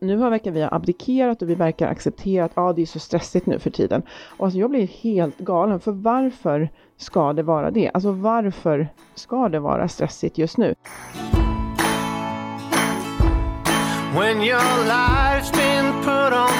Nu verkar vi ha abdikerat och vi verkar acceptera att ah, det är så stressigt nu för tiden. Och alltså jag blir helt galen, för varför ska det vara det? Alltså varför ska det vara stressigt just nu? When your life's been put on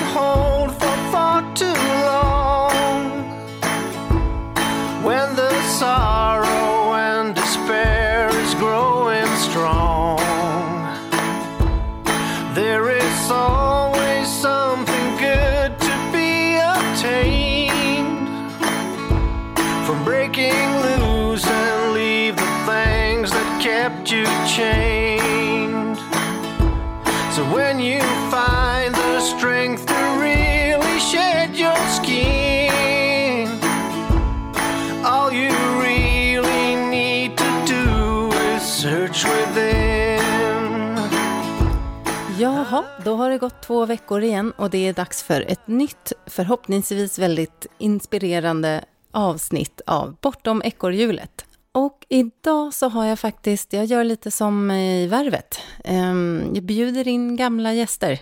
då har det gått två veckor igen och det är dags för ett nytt, förhoppningsvis väldigt inspirerande avsnitt av Bortom ekorrhjulet. Och idag så har jag faktiskt, jag gör lite som i Värvet. Ehm, jag bjuder in gamla gäster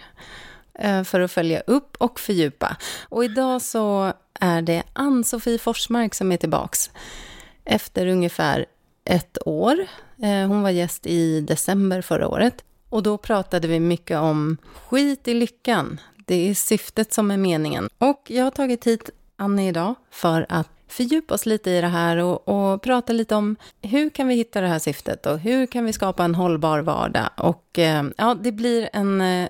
eh, för att följa upp och fördjupa. Och idag så är det Ann-Sofie Forsmark som är tillbaks efter ungefär ett år. Eh, hon var gäst i december förra året. Och då pratade vi mycket om skit i lyckan. Det är syftet som är meningen. Och jag har tagit hit Annie idag för att fördjupa oss lite i det här och, och, prata lite om hur kan vi hitta det här syftet och hur kan vi skapa en hållbar vardag. Och eh, ja, det blir en, eh,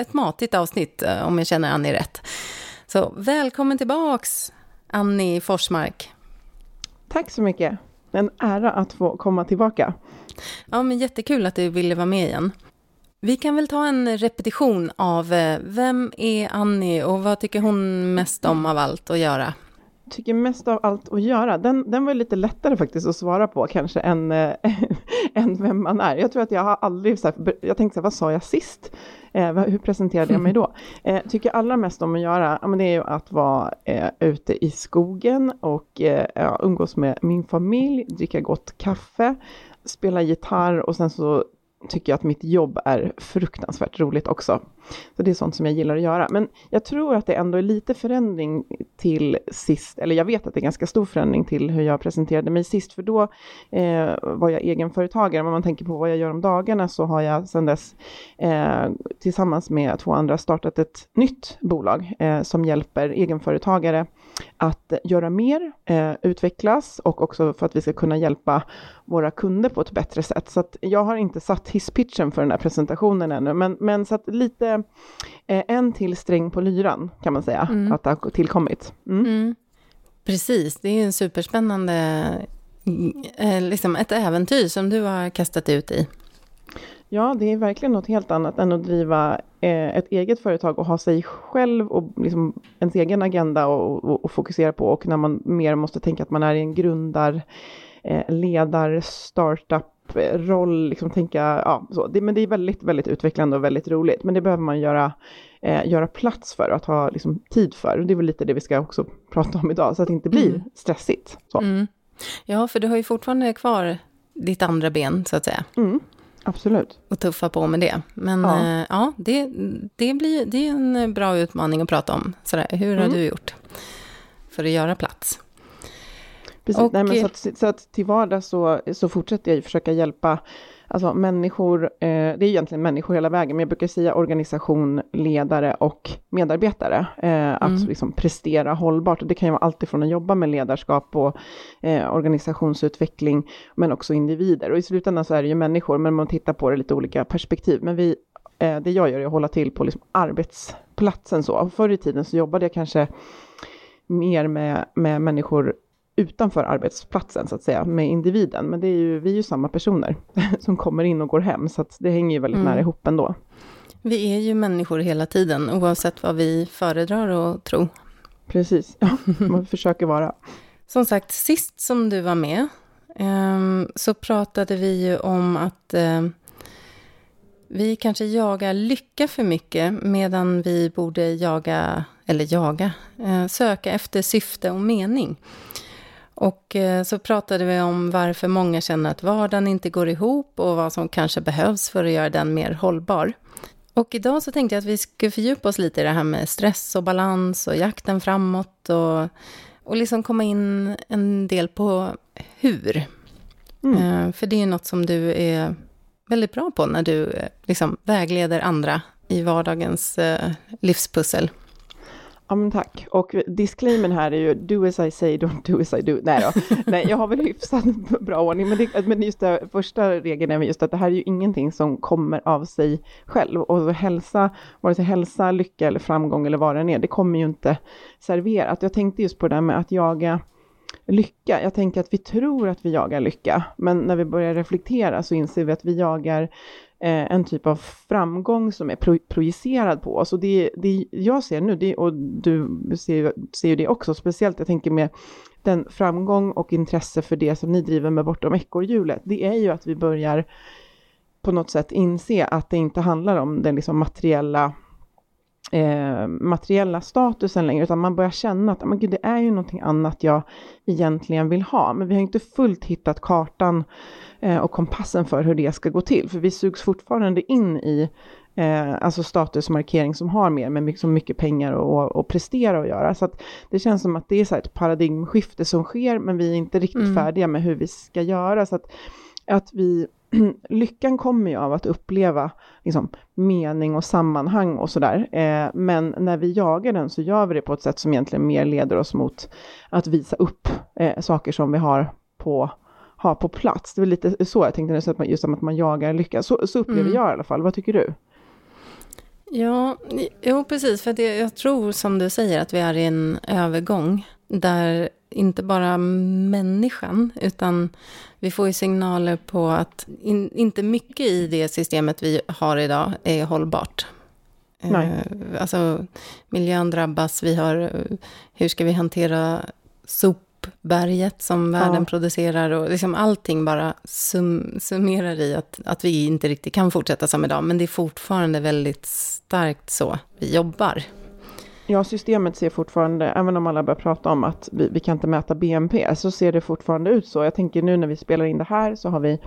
ett matigt avsnitt eh, om jag känner Annie rätt. Så välkommen tillbaks Annie Forsmark. Tack så mycket. En ära att få komma tillbaka. Ja, men jättekul att du ville vara med igen. Vi kan väl ta en repetition av vem är Annie och vad tycker hon mest om av allt att göra? tycker mest av allt att göra, den, den var lite lättare faktiskt att svara på kanske än, äh, än vem man är. Jag tror att jag har aldrig, så här, jag tänkte så här, vad sa jag sist? Eh, hur presenterade jag mig då? Eh, tycker allra mest om att göra, ja, men det är ju att vara eh, ute i skogen och eh, umgås med min familj, dricka gott kaffe, spela gitarr och sen så tycker jag att mitt jobb är fruktansvärt roligt också. Så det är sånt som jag gillar att göra. Men jag tror att det ändå är lite förändring till sist, eller jag vet att det är ganska stor förändring till hur jag presenterade mig sist, för då eh, var jag egenföretagare. Om man tänker på vad jag gör om dagarna så har jag sedan dess eh, tillsammans med två andra startat ett nytt bolag eh, som hjälper egenföretagare att göra mer, eh, utvecklas och också för att vi ska kunna hjälpa våra kunder på ett bättre sätt. Så att jag har inte satt hisspitchen för den här presentationen ännu, men, men så lite eh, en till sträng på lyran kan man säga mm. att det har tillkommit. Mm. Mm. Precis, det är en superspännande, eh, liksom ett äventyr som du har kastat ut i. Ja, det är verkligen något helt annat än att driva eh, ett eget företag och ha sig själv och liksom ens egen agenda och, och, och, fokusera på och när man mer måste tänka att man är i en grundar, eh, ledar, startup roll, liksom tänka, ja, så. Det, men det är väldigt, väldigt utvecklande och väldigt roligt. Men det behöver man göra, eh, göra plats för, att ha liksom, tid för. Det är väl lite det vi ska också prata om idag, så att det inte blir mm. stressigt. Mm. Ja, för du har ju fortfarande kvar ditt andra ben, så att säga. Mm. Absolut. Och tuffa på med det. Men ja, eh, ja det, det, blir, det är en bra utmaning att prata om. Sådär, hur har mm. du gjort för att göra plats? Precis, och, Nej, men så, att, så att till vardags så, så fortsätter jag försöka hjälpa alltså människor, eh, det är egentligen människor hela vägen, men jag brukar säga organisation, ledare och medarbetare, eh, att mm. liksom prestera hållbart. Och det kan ju vara alltifrån att jobba med ledarskap och eh, organisationsutveckling, men också individer. Och i slutändan så är det ju människor, men man tittar på det lite olika perspektiv. Men vi, eh, det jag gör är att hålla till på liksom arbetsplatsen så. Förr i tiden så jobbade jag kanske mer med, med människor utanför arbetsplatsen så att säga med individen. Men det är ju, vi är ju samma personer som kommer in och går hem så att det hänger ju väldigt mm. nära ihop ändå. Vi är ju människor hela tiden oavsett vad vi föredrar att tro. Precis, ja, man försöker vara. Som sagt, sist som du var med um, så pratade vi ju om att um, vi kanske jagar lycka för mycket medan vi borde jaga, eller jaga, uh, söka efter syfte och mening. Och eh, så pratade vi om varför många känner att vardagen inte går ihop och vad som kanske behövs för att göra den mer hållbar. Och idag så tänkte jag att vi skulle fördjupa oss lite i det här med stress och balans och jakten framåt och, och liksom komma in en del på hur. Mm. Eh, för det är något som du är väldigt bra på när du eh, liksom vägleder andra i vardagens livspussel. Ja men tack. Och disclaimen här är ju do as I say, don't do as I do. Nej då. Nej, jag har väl hyfsat bra ordning. Men, det, men just det första regeln är just att det här är ju ingenting som kommer av sig själv. Och hälsa, vare sig hälsa, lycka eller framgång eller vad det än är, det kommer ju inte serverat. Jag tänkte just på det där med att jaga lycka. Jag tänker att vi tror att vi jagar lycka, men när vi börjar reflektera så inser vi att vi jagar Eh, en typ av framgång som är pro projicerad på oss. Och det, det jag ser nu, det, och du ser, ser ju det också, speciellt jag tänker med den framgång och intresse för det som ni driver med bortom ekorrhjulet, det är ju att vi börjar på något sätt inse att det inte handlar om den liksom materiella eh, materiella statusen längre, utan man börjar känna att men gud, det är ju någonting annat jag egentligen vill ha. Men vi har inte fullt hittat kartan eh, och kompassen för hur det ska gå till, för vi sugs fortfarande in i eh, alltså statusmarkering som har mer med mycket, så mycket pengar och, och prestera att göra. Så att det känns som att det är så ett paradigmskifte som sker, men vi är inte riktigt mm. färdiga med hur vi ska göra. Så att, att vi lyckan kommer ju av att uppleva liksom, mening och sammanhang och sådär. Eh, men när vi jagar den så gör vi det på ett sätt som egentligen mer leder oss mot att visa upp eh, saker som vi har på, har på plats. Det är lite så jag tänkte, just som att man jagar lycka. Så, så upplever mm. jag i alla fall. Vad tycker du? Ja, jo precis, för det, jag tror som du säger att vi är i en övergång där inte bara människan, utan vi får ju signaler på att in, inte mycket i det systemet vi har idag är hållbart. Nej. Uh, alltså, miljön drabbas, vi har, hur ska vi hantera sopberget som världen ja. producerar och liksom allting bara sum, summerar i att, att vi inte riktigt kan fortsätta som idag, men det är fortfarande väldigt starkt så vi jobbar. Ja, systemet ser fortfarande, även om alla börjar prata om att vi, vi kan inte mäta BNP, så ser det fortfarande ut så. Jag tänker nu när vi spelar in det här så har vi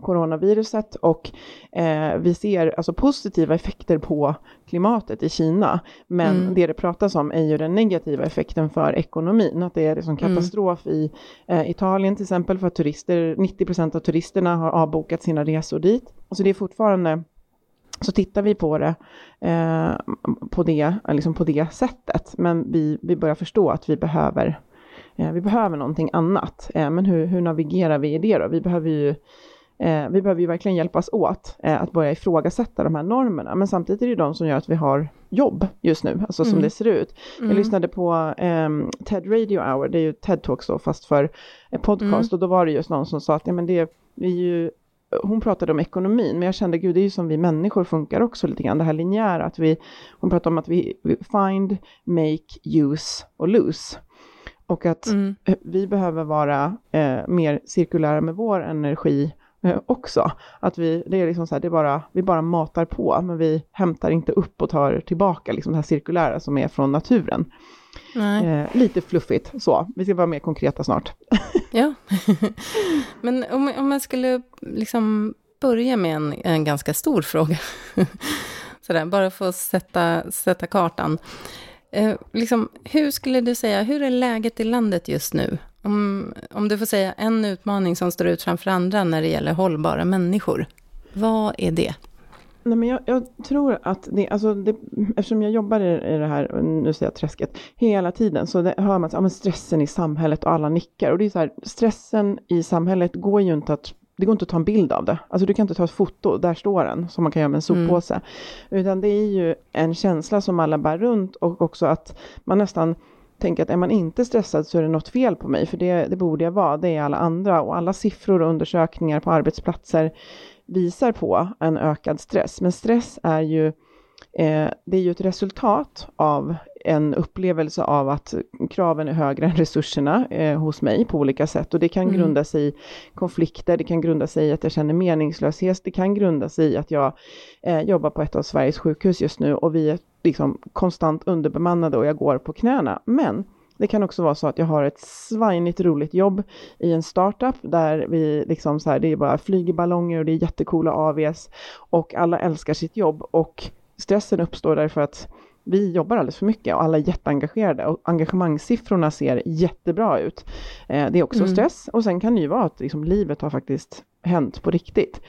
coronaviruset och eh, vi ser alltså positiva effekter på klimatet i Kina. Men mm. det det pratas om är ju den negativa effekten för ekonomin, att det är liksom katastrof mm. i eh, Italien till exempel för att turister, 90 procent av turisterna har avbokat sina resor dit. Så det är fortfarande så tittar vi på det eh, på, det, liksom på det sättet. Men vi, vi börjar förstå att vi behöver, eh, vi behöver någonting annat. Eh, men hur, hur navigerar vi i det då? Vi behöver ju, eh, vi behöver ju verkligen hjälpas åt eh, att börja ifrågasätta de här normerna. Men samtidigt är det de som gör att vi har jobb just nu, alltså som mm. det ser ut. Jag mm. lyssnade på ehm, TED Radio Hour, det är ju TED Talks då, fast för podcast. Mm. Och då var det just någon som sa att ja, men det är ju hon pratade om ekonomin, men jag kände gud, det är ju som vi människor funkar också lite grann, det här linjära, att vi, hon pratade om att vi, find, make, use och lose. Och att mm. vi behöver vara eh, mer cirkulära med vår energi eh, också. Att vi, det är liksom så här, det är bara, vi bara matar på, men vi hämtar inte upp och tar tillbaka liksom det här cirkulära som är från naturen. Eh, lite fluffigt så. Vi ska vara mer konkreta snart. ja. Men om, om man skulle liksom börja med en, en ganska stor fråga. Sådär, bara för att sätta, sätta kartan. Eh, liksom, hur skulle du säga, hur är läget i landet just nu? Om, om du får säga en utmaning som står ut framför andra när det gäller hållbara människor. Vad är det? Nej, men jag, jag, tror att det, alltså det, eftersom jag jobbar i, i det här, nu säger jag träsket, hela tiden så det, hör man att ja, stressen i samhället och alla nickar. Och det är så här, stressen i samhället går ju inte att det går inte att ta en bild av det. Alltså du kan inte ta ett foto, där står den, som man kan göra med en soppåse. Mm. Utan det är ju en känsla som alla bär runt och också att man nästan tänker att är man inte stressad så är det något fel på mig, för det, det borde jag vara, det är alla andra. Och alla siffror och undersökningar på arbetsplatser visar på en ökad stress. Men stress är ju, eh, det är ju ett resultat av en upplevelse av att kraven är högre än resurserna eh, hos mig på olika sätt. Och det kan mm. grunda sig i konflikter, det kan grunda sig i att jag känner meningslöshet, det kan grunda sig i att jag eh, jobbar på ett av Sveriges sjukhus just nu och vi är liksom konstant underbemannade och jag går på knäna. Men det kan också vara så att jag har ett svajnigt roligt jobb i en startup där vi liksom så här, det är bara flyger ballonger och det är jättekola AVs och alla älskar sitt jobb och stressen uppstår därför att vi jobbar alldeles för mycket och alla är jätteengagerade och engagemangssiffrorna ser jättebra ut. Eh, det är också mm. stress och sen kan det ju vara att liksom, livet har faktiskt hänt på riktigt.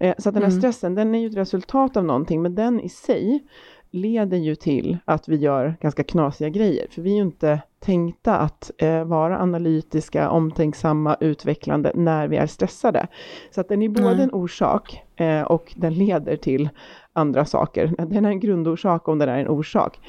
Eh, så att den här mm. stressen, den är ju ett resultat av någonting, men den i sig leder ju till att vi gör ganska knasiga grejer, för vi är ju inte tänkta att eh, vara analytiska, omtänksamma, utvecklande när vi är stressade. Så att den är både mm. en orsak eh, och den leder till andra saker. Den är en grundorsak om den är en orsak.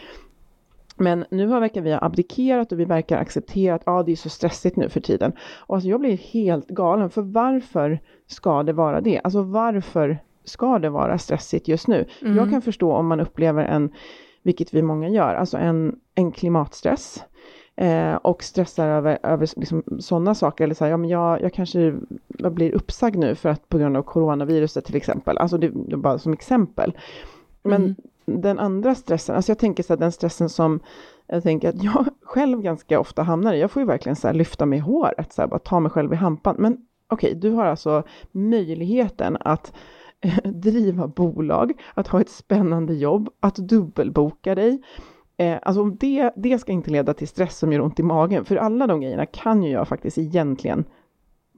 Men nu verkar vi ha abdikerat och vi verkar acceptera att ah, det är så stressigt nu för tiden. Och alltså jag blir helt galen, för varför ska det vara det? Alltså varför ska det vara stressigt just nu? Mm. Jag kan förstå om man upplever en, vilket vi många gör, alltså en, en klimatstress. Eh, och stressar över, över liksom sådana saker, eller så här, ja men jag, jag kanske jag blir uppsagd nu för att på grund av coronaviruset till exempel, alltså det, det bara som exempel. Men mm. den andra stressen, alltså jag tänker så här, den stressen som jag tänker att jag själv ganska ofta hamnar i, jag får ju verkligen så här lyfta mig i håret, så här, bara ta mig själv i hampan, men okej, okay, du har alltså möjligheten att driva bolag, att ha ett spännande jobb, att dubbelboka dig. Eh, alltså det, det ska inte leda till stress som gör ont i magen, för alla de grejerna kan ju jag faktiskt egentligen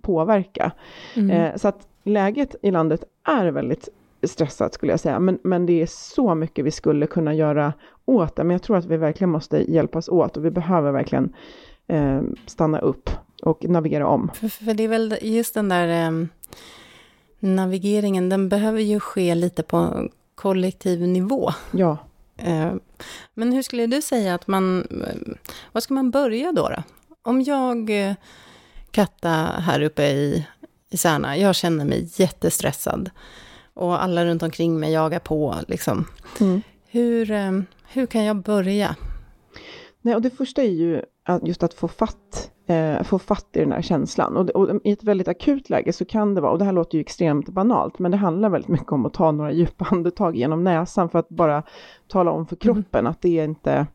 påverka. Mm. Eh, så att läget i landet är väldigt stressat skulle jag säga, men, men det är så mycket vi skulle kunna göra åt det, men jag tror att vi verkligen måste hjälpas åt och vi behöver verkligen eh, stanna upp och navigera om. För, för, det är väl just den där eh, navigeringen, den behöver ju ske lite på kollektiv nivå. Ja. Eh, men hur skulle du säga att man, eh, vad ska man börja då? då? Om jag, eh, Katta här uppe i, i Särna, jag känner mig jättestressad och alla runt omkring mig jagar på, liksom. Mm. Hur, hur kan jag börja? Nej, och det första är ju just att få fatt, eh, få fatt i den här känslan. Och, och, i ett väldigt akut läge så kan det vara, och det här låter ju extremt banalt, men det handlar väldigt mycket om att ta några djupa andetag genom näsan för att bara tala om för mm. kroppen mm. att det är inte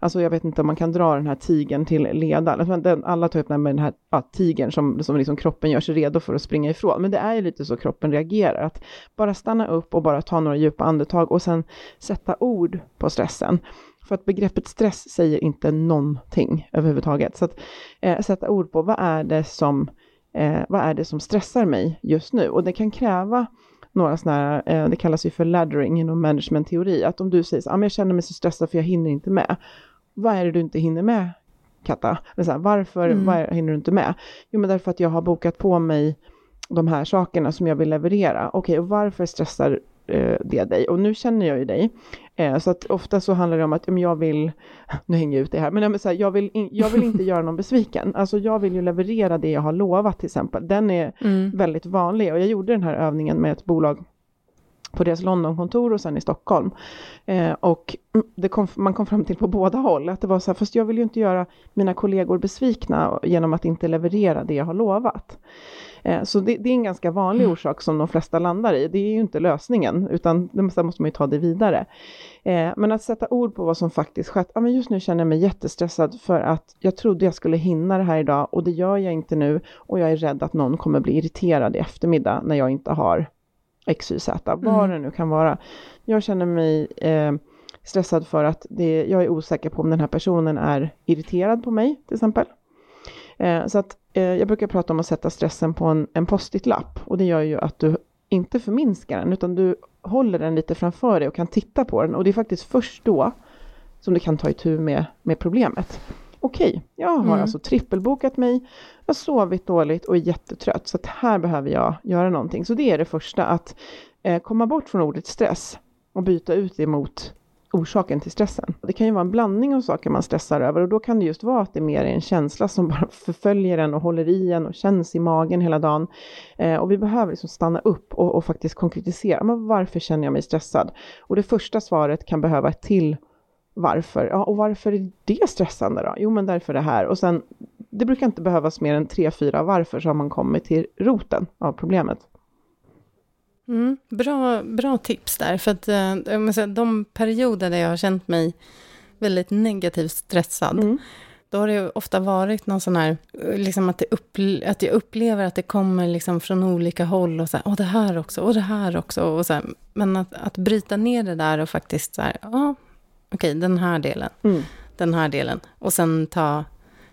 Alltså jag vet inte om man kan dra den här tigen till leda. Alltså, alla tar upp den med den här ja, tigen som, som liksom kroppen gör sig redo för att springa ifrån. Men det är ju lite så kroppen reagerar. Att bara stanna upp och bara ta några djupa andetag och sen sätta ord på stressen. För att begreppet stress säger inte någonting överhuvudtaget. Så att eh, sätta ord på vad är det som eh, vad är det som stressar mig just nu? Och det kan kräva några sådana här, eh, det kallas ju för laddering inom managementteori, att om du säger så ah, jag känner mig så stressad för jag hinner inte med. Vad är det du inte hinner med, Katta? Så här, varför mm. var hinner du inte med? Jo, men därför att jag har bokat på mig de här sakerna som jag vill leverera. Okej, okay, och varför stressar det dig? Och nu känner jag ju dig. Eh, så att ofta så handlar det om att om jag vill, nu hänger jag ut det här, men så här, jag, vill in, jag vill inte göra någon besviken. Alltså jag vill ju leverera det jag har lovat till exempel. Den är mm. väldigt vanlig och jag gjorde den här övningen med ett bolag på deras Londonkontor och sen i Stockholm. Eh, och kom, man kom fram till på båda håll att det var så här, fast jag vill ju inte göra mina kollegor besvikna genom att inte leverera det jag har lovat. Eh, så det, det, är en ganska vanlig mm. orsak som de flesta landar i. Det är ju inte lösningen, utan måste, måste man ju ta det vidare. Eh, men att sätta ord på vad som faktiskt skett. Ja, men just nu känner jag mig jättestressad för att jag trodde jag skulle hinna det här idag och det gör jag inte nu och jag är rädd att någon kommer bli irriterad i eftermiddag när jag inte har XYZ, vad mm. det nu kan vara. Jag känner mig eh, stressad för att det, jag är osäker på om den här personen är irriterad på mig till exempel. Eh, så att eh, jag brukar prata om att sätta stressen på en, en post-it-lapp och det gör ju att du inte förminskar den utan du håller den lite framför dig och kan titta på den och det är faktiskt först då som du kan ta itu med, med problemet. Okej, jag har mm. alltså trippelbokat mig, jag har sovit dåligt och är jättetrött så att här behöver jag göra någonting. Så det är det första, att eh, komma bort från ordet stress och byta ut det mot orsaken till stressen. Det kan ju vara en blandning av saker man stressar över och då kan det just vara att det mer är en känsla som bara förföljer en och håller i en och känns i magen hela dagen. Eh, och vi behöver liksom stanna upp och, och, faktiskt konkretisera, men varför känner jag mig stressad? Och det första svaret kan behöva ett till varför. Ja, och varför är det stressande då? Jo, men därför det här. Och sen, det brukar inte behövas mer än tre, fyra varför så har man kommit till roten av problemet. Mm, bra, bra tips där, för att äh, säga, de perioder där jag har känt mig väldigt negativt stressad, mm. då har det ofta varit någon sån här, liksom att, det upple att jag upplever att det kommer liksom från olika håll och så här, och det här också, och det här också. Och så här. Men att, att bryta ner det där och faktiskt så här, ja, okej, den här delen, mm. den här delen. Och sen ta,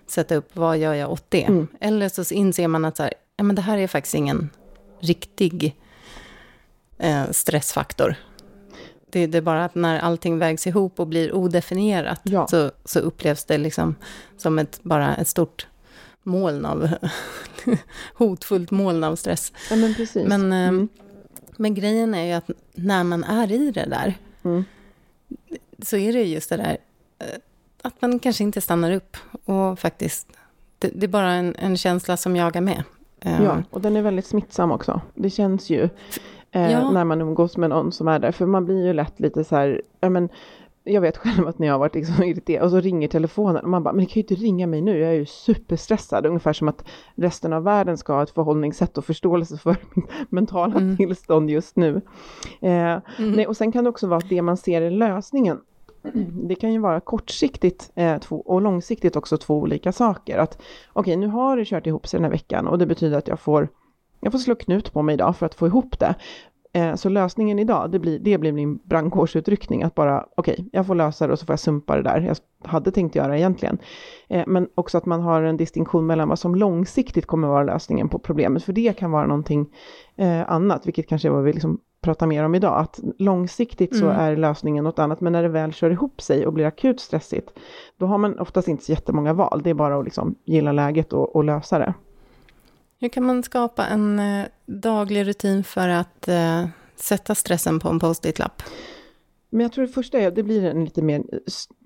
sätta upp, vad gör jag åt det? Mm. Eller så inser man att så här, ja, men det här är faktiskt ingen riktig eh, stressfaktor. Det, det, är bara att när allting vägs ihop och blir odefinierat ja. så, så upplevs det liksom som ett, bara ett stort moln av hotfullt moln av stress. Ja, men. Men, eh, mm. men grejen är ju att när man är i det där mm. så är det just det där eh, att man kanske inte stannar upp och faktiskt det, det är bara en, en, känsla som jagar med. Ja, ehm. och den är väldigt smittsam också. Det känns ju eh, ja. när man umgås med någon som är där. För man blir ju lätt lite så här, ja men jag vet själv att när jag har varit liksom irriterad och så ringer telefonen och man bara, men det kan ju inte ringa mig nu, jag är ju superstressad. Ungefär som att resten av världen ska ha ett förhållningssätt och förståelse för mitt mentala mm. tillstånd just nu. Eh, mm. nej, och sen kan det också vara att det man ser är lösningen. Det kan ju vara kortsiktigt eh, två, och långsiktigt också två olika saker. Att okej, okay, nu har det kört ihop sig den här veckan och det betyder att jag får jag får slå knut på mig idag för att få ihop det. Eh, så lösningen idag, det blir, det blir min brandkårsutryckning, att bara okej, okay, jag får lösa det och så får jag sumpa det där jag hade tänkt göra egentligen. Eh, men också att man har en distinktion mellan vad som långsiktigt kommer vara lösningen på problemet, för det kan vara någonting eh, annat, vilket kanske är vad vi liksom pratar mer om idag, att långsiktigt mm. så är lösningen något annat, men när det väl kör ihop sig och blir akut stressigt, då har man oftast inte så jättemånga val, det är bara att liksom gilla läget och, och lösa det. Hur kan man skapa en eh, daglig rutin för att eh, sätta stressen på en post-it-lapp? Men jag tror det första är, det blir en lite mer eh,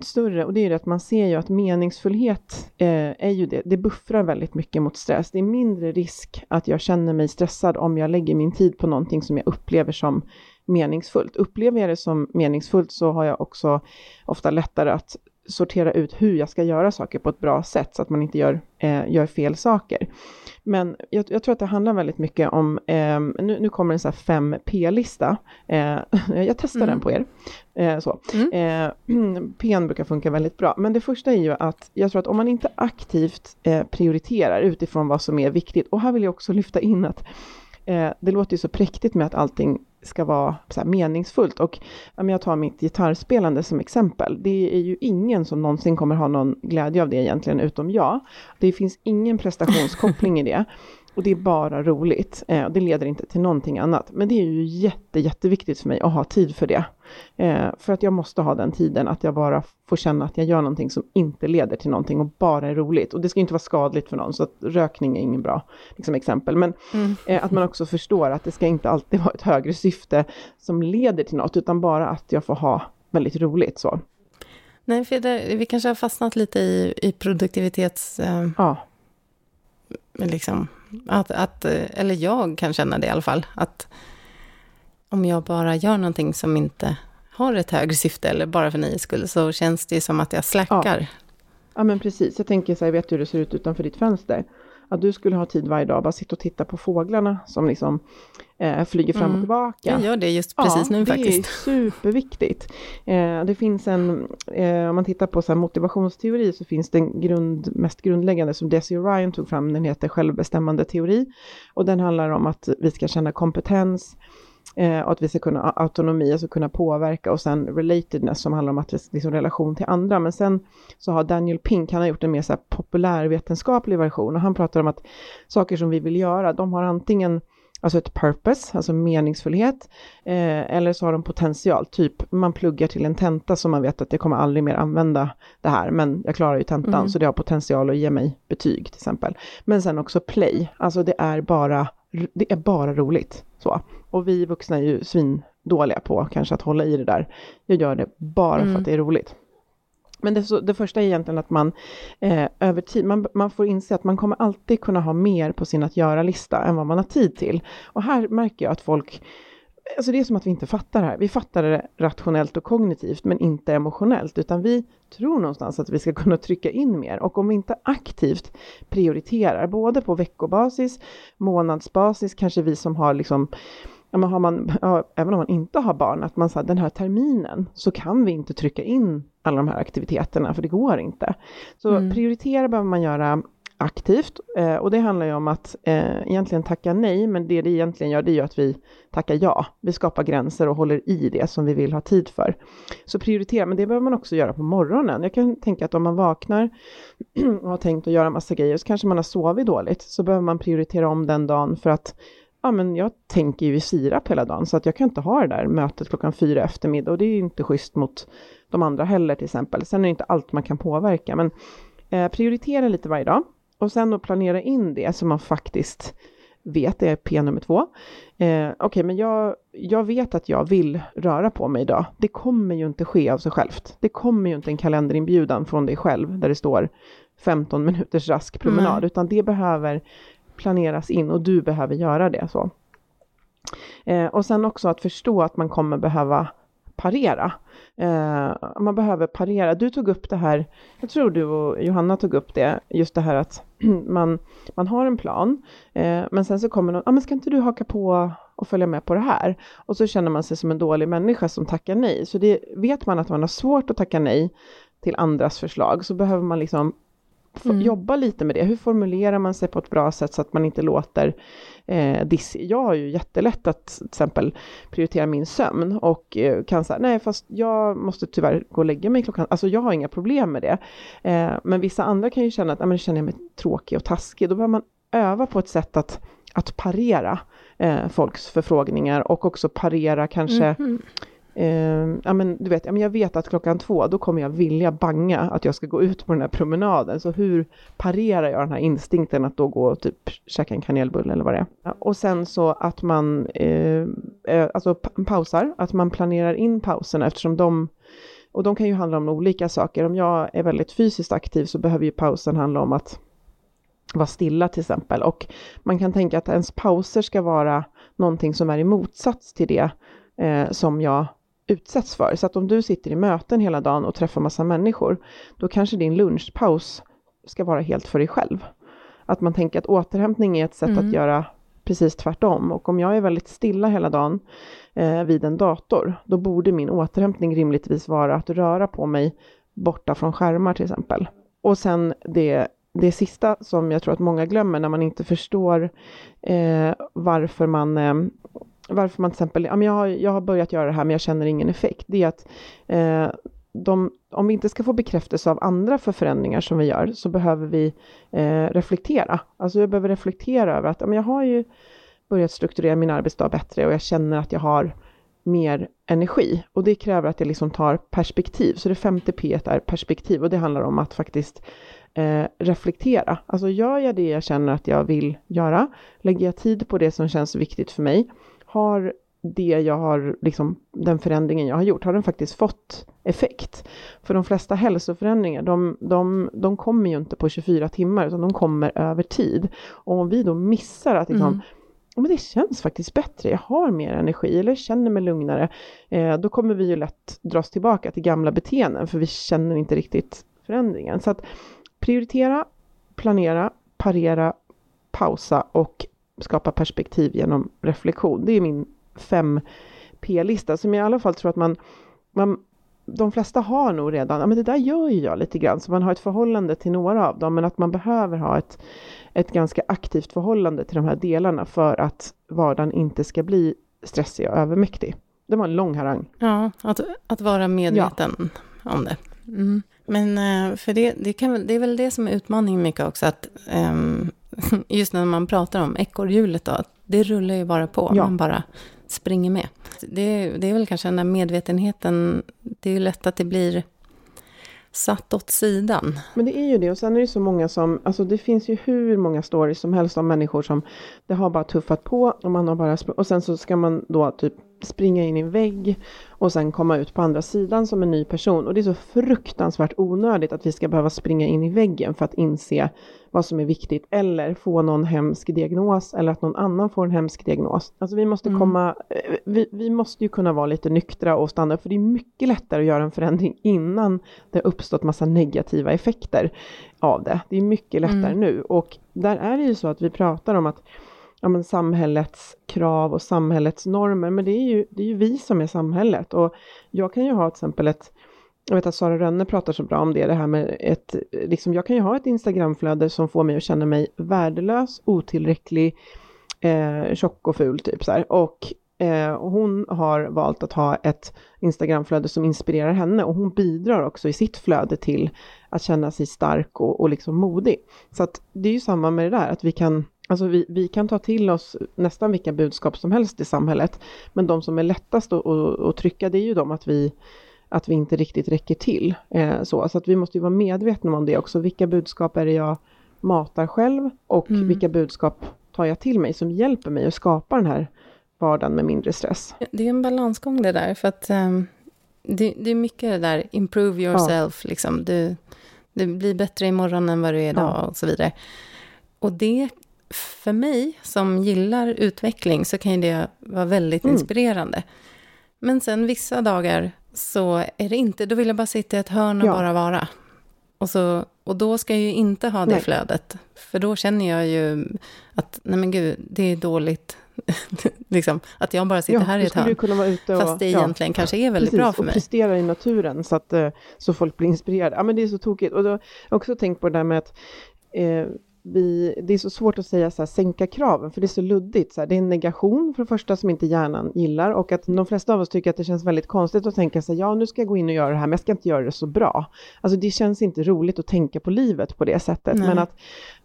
större, och det är det att man ser ju att meningsfullhet eh, är ju det, det buffrar väldigt mycket mot stress. Det är mindre risk att jag känner mig stressad om jag lägger min tid på någonting som jag upplever som meningsfullt. Upplever jag det som meningsfullt så har jag också ofta lättare att sortera ut hur jag ska göra saker på ett bra sätt så att man inte gör, eh, gör fel saker. Men jag, jag, tror att det handlar väldigt mycket om, eh, nu, nu kommer en sån här 5P-lista. Eh, jag testar mm. den på er. Eh, så. Mm. Eh, P brukar funka väldigt bra. Men det första är ju att jag tror att om man inte aktivt eh, prioriterar utifrån vad som är viktigt, och här vill jag också lyfta in att det låter ju så präktigt med att allting ska vara så meningsfullt. Och om jag tar mitt gitarrspelande som exempel, det är ju ingen som någonsin kommer ha någon glädje av det egentligen, utom jag. Det finns ingen prestationskoppling i det. Och det är bara roligt. Eh, det leder inte till någonting annat. Men det är ju jätte, jätteviktigt för mig att ha tid för det. Eh, för att jag måste ha den tiden, att jag bara får känna att jag gör någonting som inte leder till någonting och bara är roligt. Och det ska inte vara skadligt för någon, så att rökning är ingen bra liksom, exempel. Men mm. eh, att man också förstår att det ska inte alltid vara ett högre syfte som leder till något, utan bara att jag får ha väldigt roligt så. Nej, för det, vi kanske har fastnat lite i, i produktivitets... Eh, ja. Liksom, att, att, eh, eller jag kan känna det i alla fall, att om jag bara gör någonting som inte har ett högre syfte eller bara för nöjes skull, så känns det som att jag släckar. Ja. ja, men precis. Jag tänker så här, vet du hur det ser ut utanför ditt fönster? Att du skulle ha tid varje dag, bara sitta och titta på fåglarna som liksom eh, flyger fram mm. och tillbaka. Jag gör det just precis ja, nu faktiskt. det är superviktigt. Eh, det finns en, eh, om man tittar på så motivationsteori så finns det en grund, mest grundläggande som Desi Ryan tog fram, den heter självbestämmande teori. Och den handlar om att vi ska känna kompetens, eh, och att vi ska kunna autonomi, alltså kunna påverka och sen relatedness som handlar om att liksom relation till andra. Men sen så har Daniel Pink, han har gjort en mer så här populärvetenskaplig version och han pratar om att saker som vi vill göra, de har antingen alltså ett purpose, alltså meningsfullhet, eh, eller så har de potential, typ man pluggar till en tenta som man vet att jag kommer aldrig mer använda det här, men jag klarar ju tentan, mm. så det har potential att ge mig betyg till exempel. Men sen också play, alltså det är bara, det är bara roligt. Så. Och vi vuxna är ju svindåliga på kanske att hålla i det där. Jag gör det bara mm. för att det är roligt. Men det, det första är egentligen att man eh, över tid, man, man får inse att man kommer alltid kunna ha mer på sin att göra-lista än vad man har tid till. Och här märker jag att folk, alltså det är som att vi inte fattar det här. Vi fattar det rationellt och kognitivt men inte emotionellt utan vi tror någonstans att vi ska kunna trycka in mer och om vi inte aktivt prioriterar både på veckobasis, månadsbasis, kanske vi som har liksom ja, men har man, ja, även om man inte har barn, att man säger den här terminen så kan vi inte trycka in alla de här aktiviteterna, för det går inte. Så mm. prioritera behöver man göra aktivt eh, och det handlar ju om att eh, egentligen tacka nej, men det det egentligen gör det är ju att vi tackar ja. Vi skapar gränser och håller i det som vi vill ha tid för. Så prioritera, men det behöver man också göra på morgonen. Jag kan tänka att om man vaknar och har tänkt att göra massa grejer så kanske man har sovit dåligt, så behöver man prioritera om den dagen för att ja men jag tänker ju i sirap hela dagen så att jag kan inte ha det där mötet klockan fyra eftermiddag och det är ju inte schysst mot de andra heller till exempel. Sen är det inte allt man kan påverka men eh, prioritera lite varje dag och sen att planera in det som man faktiskt vet, är P nummer två. Eh, Okej, okay, men jag, jag vet att jag vill röra på mig idag. Det kommer ju inte ske av sig självt. Det kommer ju inte en kalenderinbjudan från dig själv där det står 15 minuters rask promenad, Nej. utan det behöver planeras in och du behöver göra det. så. Eh, och sen också att förstå att man kommer behöva parera. Eh, man behöver parera. Du tog upp det här, jag tror du och Johanna tog upp det, just det här att man, man har en plan, eh, men sen så kommer någon, ja ah, men ska inte du haka på och följa med på det här? Och så känner man sig som en dålig människa som tackar nej. Så det vet man att man har svårt att tacka nej till andras förslag, så behöver man liksom Mm. jobba lite med det. Hur formulerar man sig på ett bra sätt så att man inte låter eh, dissig? Jag har ju jättelätt att till exempel prioritera min sömn och eh, kan säga nej fast jag måste tyvärr gå och lägga mig klockan, alltså jag har inga problem med det. Eh, men vissa andra kan ju känna att, nej men känner jag mig tråkig och taskig, då behöver man öva på ett sätt att, att parera eh, folks förfrågningar och också parera kanske mm Eh, ja, men du vet, ja, men jag vet att klockan två, då kommer jag vilja banga att jag ska gå ut på den här promenaden. Så hur parerar jag den här instinkten att då gå och typ käka en kanelbulle eller vad det är. Ja, och sen så att man eh, eh alltså pausar, att man planerar in pauserna eftersom de och de kan ju handla om olika saker. Om jag är väldigt fysiskt aktiv så behöver ju pausen handla om att vara stilla till exempel. Och man kan tänka att ens pauser ska vara någonting som är i motsats till det eh, som jag utsätts för. Så att om du sitter i möten hela dagen och träffar massa människor, då kanske din lunchpaus ska vara helt för dig själv. Att man tänker att återhämtning är ett sätt mm. att göra precis tvärtom. Och om jag är väldigt stilla hela dagen eh, vid en dator, då borde min återhämtning rimligtvis vara att röra på mig borta från skärmar till exempel. Och sen det, det sista som jag tror att många glömmer när man inte förstår eh, varför man eh, varför man till exempel, ja, men jag, har, jag har börjat göra det här men jag känner ingen effekt, det är att eh, de, om vi inte ska få bekräftelse av andra för förändringar som vi gör så behöver vi eh, reflektera. Alltså jag behöver reflektera över att ja, men jag har ju börjat strukturera min arbetsdag bättre och jag känner att jag har mer energi och det kräver att jag liksom tar perspektiv. Så det femte P är perspektiv och det handlar om att faktiskt eh, reflektera. Alltså gör jag det jag känner att jag vill göra? Lägger jag tid på det som känns viktigt för mig? Har det jag har, liksom, den förändringen jag har gjort, har den faktiskt fått effekt? För de flesta hälsoförändringar, de, de, de kommer ju inte på 24 timmar, utan de kommer över tid. Och om vi då missar att liksom, mm. men det känns faktiskt bättre, jag har mer energi eller känner mig lugnare, eh, då kommer vi ju lätt dras tillbaka till gamla beteenden, för vi känner inte riktigt förändringen. Så att prioritera, planera, parera, pausa och skapa perspektiv genom reflektion. Det är min 5P-lista som jag i alla fall tror att man, man de flesta har nog redan, ja men det där gör ju jag lite grann, så man har ett förhållande till några av dem, men att man behöver ha ett, ett ganska aktivt förhållande till de här delarna för att vardagen inte ska bli stressig och övermäktig. Det var en lång harang. Ja, att, att vara medveten ja. om det. Mm. Men eh, för det, det, kan, det är väl det som är utmaningen mycket också, att um, just när man pratar om ekorrhjulet då, det rullar ju bara på, ja. man bara springer med. Det, det är väl kanske den där medvetenheten, det är ju lätt att det blir satt åt sidan. Men det är ju det och sen är det så många som, alltså det finns ju hur många stories som helst om människor som det har bara tuffat på och man har bara, och sen så ska man då typ springa in i en vägg och sen komma ut på andra sidan som en ny person. Och det är så fruktansvärt onödigt att vi ska behöva springa in i väggen för att inse vad som är viktigt eller få någon hemsk diagnos eller att någon annan får en hemsk diagnos. Alltså vi måste mm. komma, eh, vi, vi måste ju kunna vara lite nyktra och stanna för det är mycket lättare att göra en förändring innan det har uppstått massa negativa effekter av det. Det är mycket lättare mm. nu och där är det ju så att vi pratar om att ja, men samhällets krav och samhällets normer, men det är, ju, det är ju vi som är samhället. Och jag kan ju ha till exempel ett, jag vet att Sara Rönne pratar så bra om det, det här med ett, liksom jag kan ju ha ett Instagramflöde som får mig att känna mig värdelös, otillräcklig, eh, tjock och ful typ så här. Och Eh, hon har valt att ha ett Instagramflöde som inspirerar henne och hon bidrar också i sitt flöde till att känna sig stark och, och liksom modig. Så att det är ju samma med det där, att vi kan, alltså vi, vi kan ta till oss nästan vilka budskap som helst i samhället, men de som är lättast att, att, att trycka det är ju de att vi att vi inte riktigt räcker till. Eh, så. så att vi måste ju vara medvetna om det också. Vilka budskap är det jag matar själv och mm. vilka budskap tar jag till mig som hjälper mig att skapa den här vardagen med mindre stress. Det är en balansgång det där, för att um, det, det, är mycket det där improve yourself, ja. liksom. Du, du blir bättre imorgon än vad du är idag ja. och så vidare. Och det, för mig som gillar utveckling, så kan det vara väldigt mm. inspirerande. Men sen vissa dagar så är det inte, då vill jag bara sitta i ett hörn och ja. bara vara. Och, så, och då ska jag ju inte ha det nej. flödet. För då känner jag ju att, nej men gud, det är dåligt liksom, att jag bara sitter ja, här i ett hörn. Kunna vara ute och, fast det ja, egentligen kanske är väldigt precis, bra för mig. och prestera i naturen så att eh, så folk blir inspirerade. Ja men det är så tokigt. Och då har jag också tänkt på det där med att eh, vi, det är så svårt att säga så här, sänka kraven, för det är så luddigt. Så här. Det är en negation för det första som inte hjärnan gillar och att de flesta av oss tycker att det känns väldigt konstigt att tänka sig, ja nu ska jag gå in och göra det här, men jag ska inte göra det så bra. Alltså det känns inte roligt att tänka på livet på det sättet, Nej. men att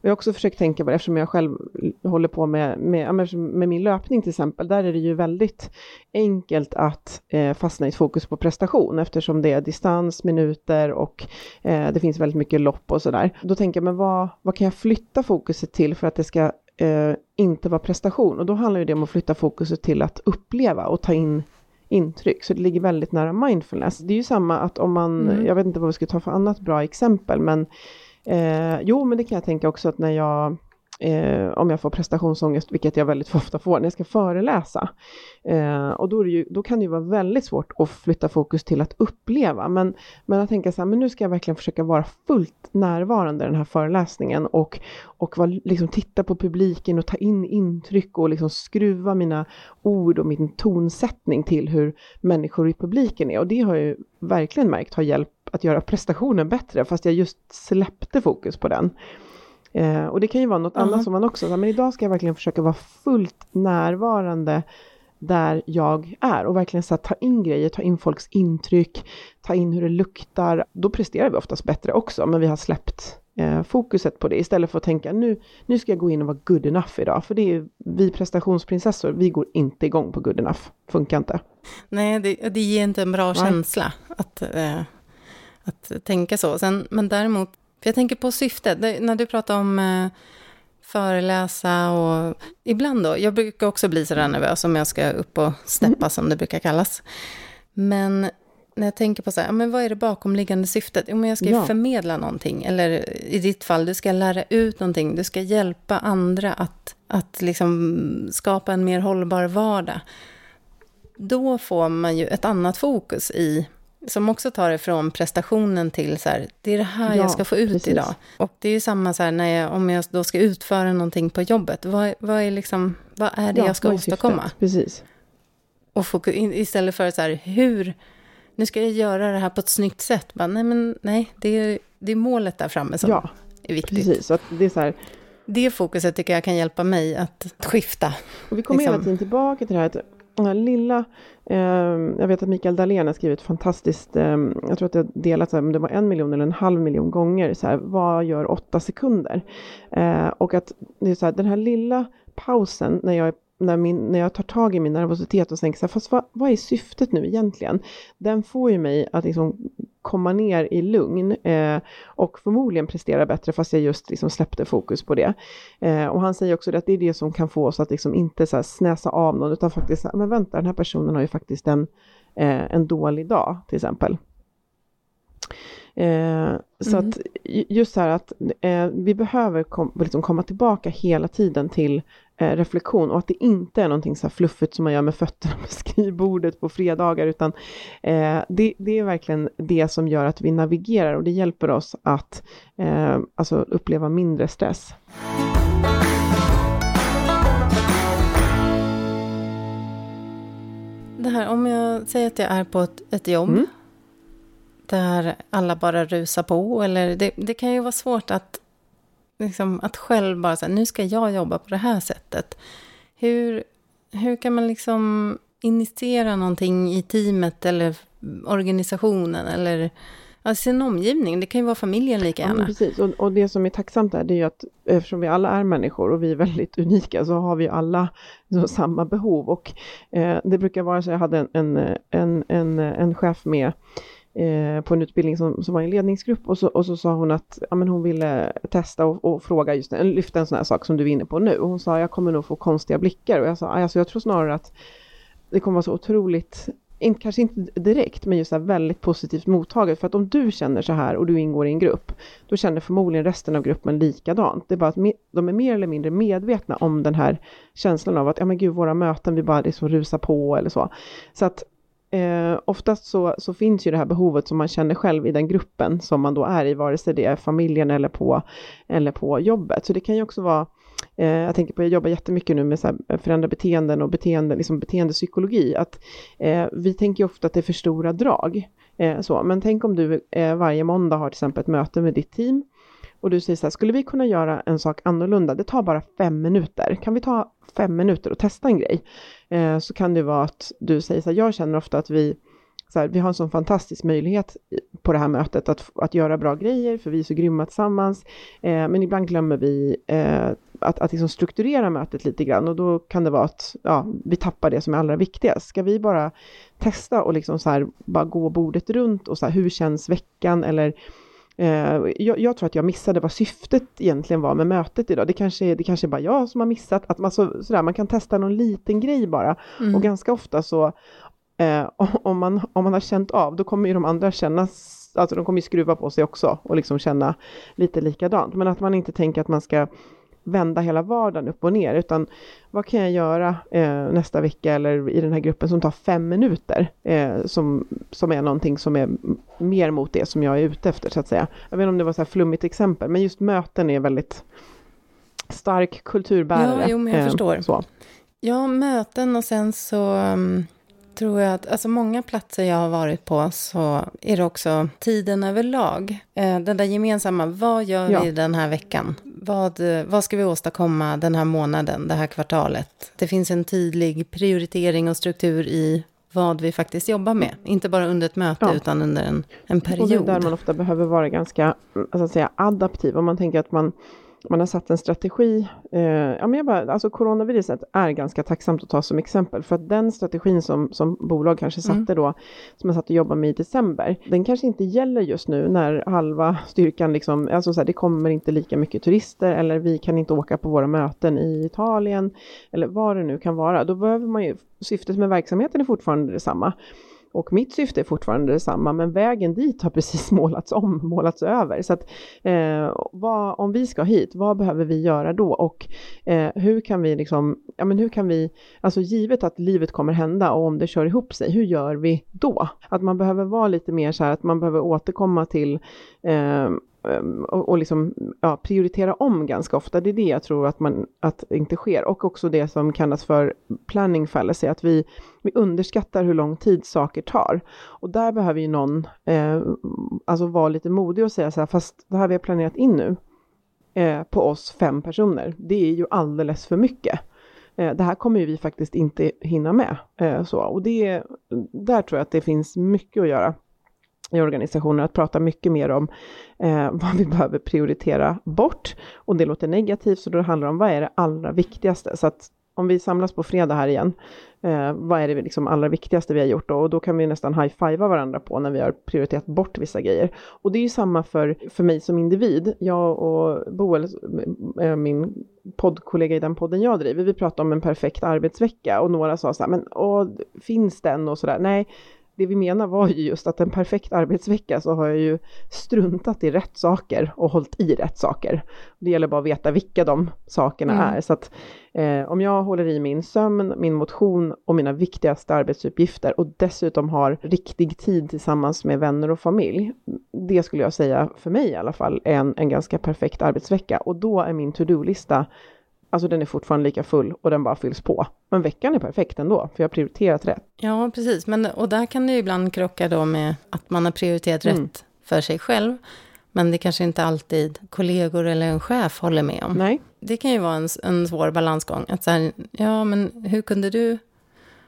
jag har också försökt tänka på det eftersom jag själv håller på med, med, med min löpning till exempel. Där är det ju väldigt enkelt att eh, fastna i ett fokus på prestation eftersom det är distans, minuter och eh, det finns väldigt mycket lopp och sådär. Då tänker jag, men vad, vad kan jag flytta fokuset till för att det ska eh, inte vara prestation? Och då handlar det om att flytta fokuset till att uppleva och ta in intryck, så det ligger väldigt nära mindfulness. Det är ju samma att om man, mm. jag vet inte vad vi ska ta för annat bra exempel, men Eh, jo, men det kan jag tänka också att när jag, eh, om jag får prestationsångest, vilket jag väldigt ofta får när jag ska föreläsa, eh, och då, ju, då, kan det ju vara väldigt svårt att flytta fokus till att uppleva, men, men att tänka så här, men nu ska jag verkligen försöka vara fullt närvarande i den här föreläsningen och, och var, liksom titta på publiken och ta in intryck och liksom skruva mina ord och min tonsättning till hur människor i publiken är. Och det har jag ju verkligen märkt har hjälpt att göra prestationen bättre, fast jag just släppte fokus på den. Eh, och det kan ju vara något -huh. annat som man också, men idag ska jag verkligen försöka vara fullt närvarande där jag är och verkligen så ta in grejer, ta in folks intryck, ta in hur det luktar. Då presterar vi oftast bättre också, men vi har släppt eh, fokuset på det istället för att tänka nu, nu ska jag gå in och vara good enough idag. För det är vi prestationsprinsessor, vi går inte igång på good enough. Funkar inte. Nej, det, det ger inte en bra Nej. känsla att, eh, att tänka så. Sen, men däremot, för jag tänker på syftet, när du pratar om eh, föreläsa och ibland då, jag brukar också bli sådär nervös om jag ska upp och steppa mm. som det brukar kallas. Men när jag tänker på så här, men vad är det bakomliggande syftet? Jo, men jag ska ja. förmedla någonting, eller i ditt fall, du ska lära ut någonting, du ska hjälpa andra att, att liksom skapa en mer hållbar vardag. Då får man ju ett annat fokus i som också tar det från prestationen till så här, det är det här ja, jag ska få ut precis. idag. Och det är ju samma så här, när jag, om jag då ska utföra någonting på jobbet, vad, vad är, liksom, vad är det ja, jag ska åstadkomma? Precis. Och fokus, istället för så här, hur, nu ska jag göra det här på ett snyggt sätt. Bara, nej, men nej, det är, det är målet där framme som ja, är viktigt. Precis, så det är så här, det fokuset tycker jag kan hjälpa mig att skifta. Och vi kommer liksom. hela tiden tillbaka till det här att den här lilla, eh, jag vet att Mikael Dahlén har skrivit fantastiskt, eh, jag tror att det delats om det var en miljon eller en halv miljon gånger, så här, vad gör åtta sekunder? Eh, och att det är så här, den här lilla pausen när jag när, min, när jag tar tag i min nervositet och tänker så här, fast vad, vad är syftet nu egentligen? Den får ju mig att liksom komma ner i lugn eh, och förmodligen prestera bättre fast jag just liksom släppte fokus på det. Eh, och han säger också att det är det som kan få oss att liksom inte så snäsa av någon utan faktiskt, men vänta den här personen har ju faktiskt en, eh, en dålig dag till exempel. Eh, så mm. att just så här att eh, vi behöver kom, liksom komma tillbaka hela tiden till Eh, reflektion och att det inte är någonting så här fluffigt som man gör med fötterna på skrivbordet på fredagar utan eh, det, det, är verkligen det som gör att vi navigerar och det hjälper oss att eh, alltså uppleva mindre stress. Det här, om jag säger att jag är på ett, ett jobb mm. där alla bara rusar på, eller det, det kan ju vara svårt att liksom, att själv bara säga, nu ska jag jobba på det här sättet. Hur, hur kan man liksom initiera någonting i teamet eller organisationen eller alltså sin omgivning? Det kan ju vara familjen lika gärna. Ja, precis, och, och, det som är tacksamt där, det är ju att eftersom vi alla är människor och vi är väldigt unika, så har vi alla så, samma behov. Och eh, det brukar vara så, jag hade en, en, en, en, en chef med eh, på en utbildning som, som var en ledningsgrupp och så, och så sa hon att ja, men hon ville testa och, och fråga just det, lyfta en sån här sak som du är inne på nu. Och hon sa jag kommer nog få konstiga blickar och jag sa ah, alltså, jag tror snarare att det kommer vara så otroligt in, kanske inte direkt, men just så väldigt positivt mottaget. För att om du känner så här och du ingår i en grupp, då känner förmodligen resten av gruppen likadant. Det är bara att de är mer eller mindre medvetna om den här känslan av att, ja men gud, våra möten, vi bara liksom rusar på eller så. Så att eh, oftast så, så finns ju det här behovet som man känner själv i den gruppen som man då är i, vare sig det är familjen eller på, eller på jobbet. Så det kan ju också vara Eh, jag tänker på, jag jobbar jättemycket nu med så här, eh, förändra beteenden och beteende, liksom beteendepsykologi, att eh, vi tänker ofta att det är för stora drag. Eh, så. Men tänk om du eh, varje måndag har till exempel ett möte med ditt team och du säger så här, skulle vi kunna göra en sak annorlunda? Det tar bara fem minuter. Kan vi ta fem minuter och testa en grej? Eh, så kan det vara att du säger så här, jag känner ofta att vi så här, vi har en sån fantastisk möjlighet på det här mötet att, att göra bra grejer, för vi är så grymma tillsammans. Eh, men ibland glömmer vi eh, att, att liksom strukturera mötet lite grann och då kan det vara att ja, vi tappar det som är allra viktigast. Ska vi bara testa och liksom så här, bara gå bordet runt och så här, hur känns veckan eller jag, jag, tror att jag missade vad syftet egentligen var med mötet idag. Det kanske, det kanske är bara jag som har missat att man, så, sådär, man kan testa någon liten grej bara. Mm. Och ganska ofta så eh, om, man, om man har känt av, då kommer ju de andra känna, alltså de kommer ju skruva på sig också och liksom känna lite likadant. Men att man inte tänker att man ska vända hela vardagen upp och ner, utan vad kan jag göra eh, nästa vecka eller i den här gruppen som tar fem minuter, eh, som, som är någonting som är mer mot det som jag är ute efter så att säga. Jag vet inte om det var så här flummigt exempel, men just möten är väldigt stark kulturbärare. Ja, jo, men jag eh, förstår. Så. Ja, möten och sen så um tror jag att, alltså många platser jag har varit på så är det också tiden överlag. Eh, den där gemensamma, vad gör ja. vi den här veckan? Vad, vad ska vi åstadkomma den här månaden, det här kvartalet? Det finns en tydlig prioritering och struktur i vad vi faktiskt jobbar med. Inte bara under ett möte ja. utan under en, en period. Och det är där man ofta behöver vara ganska alltså att säga, adaptiv. Om man tänker att man man har satt en strategi. Eh, ja, men jag bara, alltså coronaviruset är ganska tacksamt att ta som exempel, för att den strategin som, som bolag kanske mm. satte mm. då, som man satt och jobbade med i december, den kanske inte gäller just nu när halva styrkan liksom, alltså så här, det kommer inte lika mycket turister eller vi kan inte åka på våra möten i Italien eller vad det nu kan vara. Då behöver man ju, syftet med verksamheten är fortfarande detsamma. Och mitt syfte är fortfarande detsamma, men vägen dit har precis målats om, målats över. Så att, eh, vad, om vi ska hit, vad behöver vi göra då? Och eh, hur kan vi liksom, ja men hur kan vi, alltså givet att livet kommer hända och om det kör ihop sig, hur gör vi då? Att man behöver vara lite mer så här, att man behöver återkomma till eh, Ehm, och, och liksom, ja, prioritera om ganska ofta. Det är det jag tror att, man, att det inte sker. Och också det som kallas för planning fallacy, att vi, vi underskattar hur lång tid saker tar. Och där behöver ju någon eh, alltså vara lite modig och säga så här, fast det här vi har planerat in nu eh, på oss fem personer, det är ju alldeles för mycket. Eh, det här kommer ju vi faktiskt inte hinna med. Eh, så. Och det, där tror jag att det finns mycket att göra i organisationer att prata mycket mer om eh, vad vi behöver prioritera bort. Och det låter negativt, så då handlar det om vad är det allra viktigaste. Så att om vi samlas på fredag här igen, eh, vad är det liksom allra viktigaste vi har gjort då? Och då kan vi nästan high-fivea varandra på när vi har prioriterat bort vissa grejer. Och det är ju samma för, för mig som individ. Jag och Boel, eh, min poddkollega i den podden jag driver, vi pratade om en perfekt arbetsvecka och några sa så här, men åh, finns den och sådär? Nej, det vi menar var ju just att en perfekt arbetsvecka så har jag ju struntat i rätt saker och hållit i rätt saker. Det gäller bara att veta vilka de sakerna mm. är. Så att eh, om jag håller i min sömn, min motion och mina viktigaste arbetsuppgifter och dessutom har riktig tid tillsammans med vänner och familj. Det skulle jag säga, för mig i alla fall, är en, en ganska perfekt arbetsvecka och då är min to-do-lista Alltså den är fortfarande lika full och den bara fylls på. Men veckan är perfekt ändå, för jag har prioriterat rätt. Ja, precis. Men, och där kan det ju ibland krocka då med att man har prioriterat mm. rätt för sig själv. Men det kanske inte alltid kollegor eller en chef håller med om. Nej. Det kan ju vara en, en svår balansgång. Att så här, ja, men hur kunde du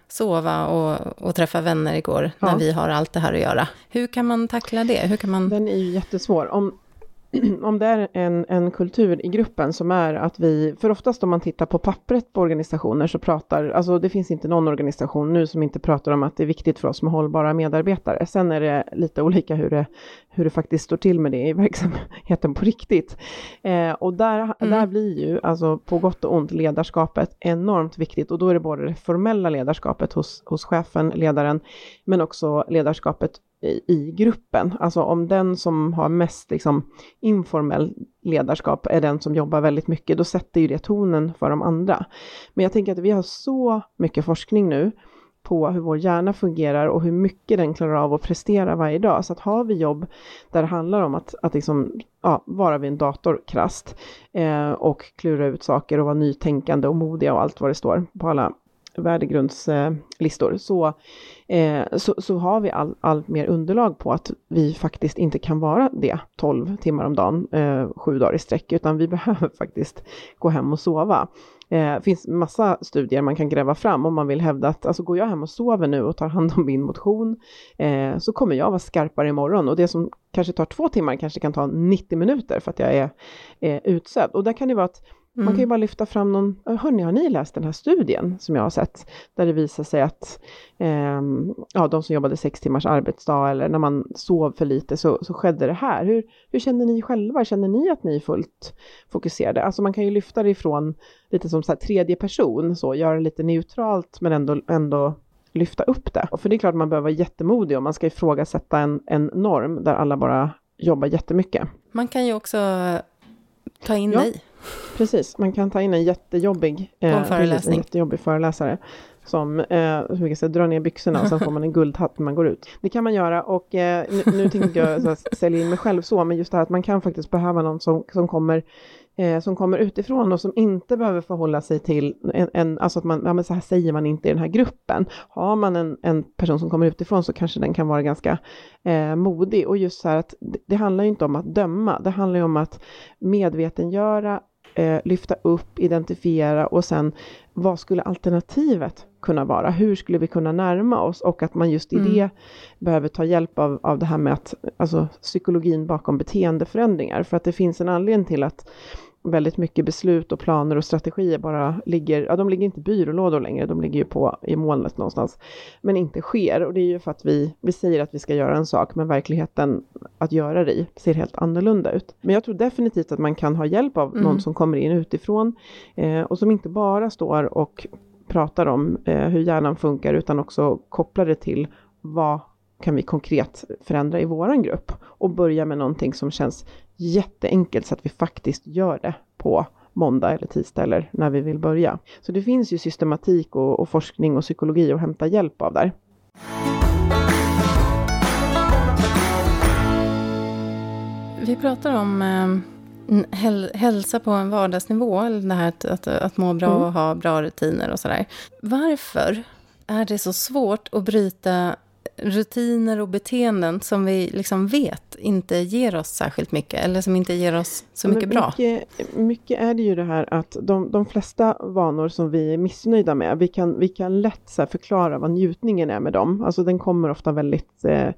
sova och, och träffa vänner igår ja. när vi har allt det här att göra? Hur kan man tackla det? Hur kan man... Den är ju jättesvår. Om, om det är en, en kultur i gruppen som är att vi, för oftast om man tittar på pappret på organisationer så pratar, alltså det finns inte någon organisation nu som inte pratar om att det är viktigt för oss med hållbara medarbetare. Sen är det lite olika hur det, hur det faktiskt står till med det i verksamheten på riktigt. Eh, och där, mm. där blir ju, alltså på gott och ont, ledarskapet enormt viktigt och då är det både det formella ledarskapet hos, hos chefen, ledaren, men också ledarskapet i, gruppen. Alltså om den som har mest liksom, informell ledarskap är den som jobbar väldigt mycket, då sätter ju det tonen för de andra. Men jag tänker att vi har så mycket forskning nu på hur vår hjärna fungerar och hur mycket den klarar av att prestera varje dag. Så att har vi jobb där det handlar om att, att liksom, ja, vara vid en dator krasst eh, och klura ut saker och vara nytänkande och modiga och allt vad det står på alla värdegrundslistor så, eh, så, så, har vi all, allt mer underlag på att vi faktiskt inte kan vara det 12 timmar om dagen, eh, sju dagar i sträck, utan vi behöver faktiskt gå hem och sova. Det eh, finns massa studier man kan gräva fram om man vill hävda att alltså går jag hem och sover nu och tar hand om min motion eh, så kommer jag vara skarpare imorgon och det som kanske tar två timmar kanske kan ta 90 minuter för att jag är eh, utsövd. Och där kan det vara att man kan ju mm. bara lyfta fram någon, hörni, har ni läst den här studien som jag har sett? Där det visar sig att eh, ja, de som jobbade sex timmars arbetsdag eller när man sov för lite så, så skedde det här. Hur, hur känner ni själva? Känner ni att ni är fullt fokuserade? Alltså man kan ju lyfta det ifrån lite som så här, tredje person, så göra det lite neutralt men ändå, ändå lyfta upp det. Och för det är klart man behöver vara jättemodig om man ska ifrågasätta en, en norm där alla bara jobbar jättemycket. Man kan ju också ta in ja. dig Precis, man kan ta in en jättejobbig, eh, precis, en jättejobbig föreläsare som eh, hur säga, drar ner byxorna och sen får man en guldhatt när man går ut. Det kan man göra och eh, nu, nu tänkte jag så, sälja in mig själv så, men just det här att man kan faktiskt behöva någon som, som kommer eh, som kommer utifrån och som inte behöver förhålla sig till en, en alltså att man, ja men så här säger man inte i den här gruppen. Har man en, en person som kommer utifrån så kanske den kan vara ganska eh, modig och just så här att det, det handlar ju inte om att döma, det handlar ju om att medvetengöra eh, lyfta upp, identifiera och sen vad skulle alternativet kunna vara? Hur skulle vi kunna närma oss? Och att man just i mm. det behöver ta hjälp av, av det här med att, alltså psykologin bakom beteendeförändringar. För att det finns en anledning till att väldigt mycket beslut och planer och strategier bara ligger, ja de ligger inte i byrålådor längre, de ligger ju på i molnet någonstans, men inte sker. Och det är ju för att vi, vi säger att vi ska göra en sak, men verkligheten att göra det i ser helt annorlunda ut. Men jag tror definitivt att man kan ha hjälp av mm. någon som kommer in utifrån eh, och som inte bara står och pratar om eh, hur hjärnan funkar, utan också kopplar det till vad kan vi konkret förändra i våran grupp och börja med någonting som känns jätteenkelt så att vi faktiskt gör det på måndag eller tisdag eller när vi vill börja. Så det finns ju systematik och, och forskning och psykologi att hämta hjälp av där. Vi pratar om eh, hälsa på en vardagsnivå, det här att, att, att må bra mm. och ha bra rutiner och sådär. Varför är det så svårt att bryta rutiner och beteenden som vi liksom vet inte ger oss särskilt mycket, eller som inte ger oss så mycket, mycket bra. Mycket är det ju det här att de, de flesta vanor som vi är missnöjda med, vi kan, vi kan lätt förklara vad njutningen är med dem. Alltså den kommer ofta väldigt eh,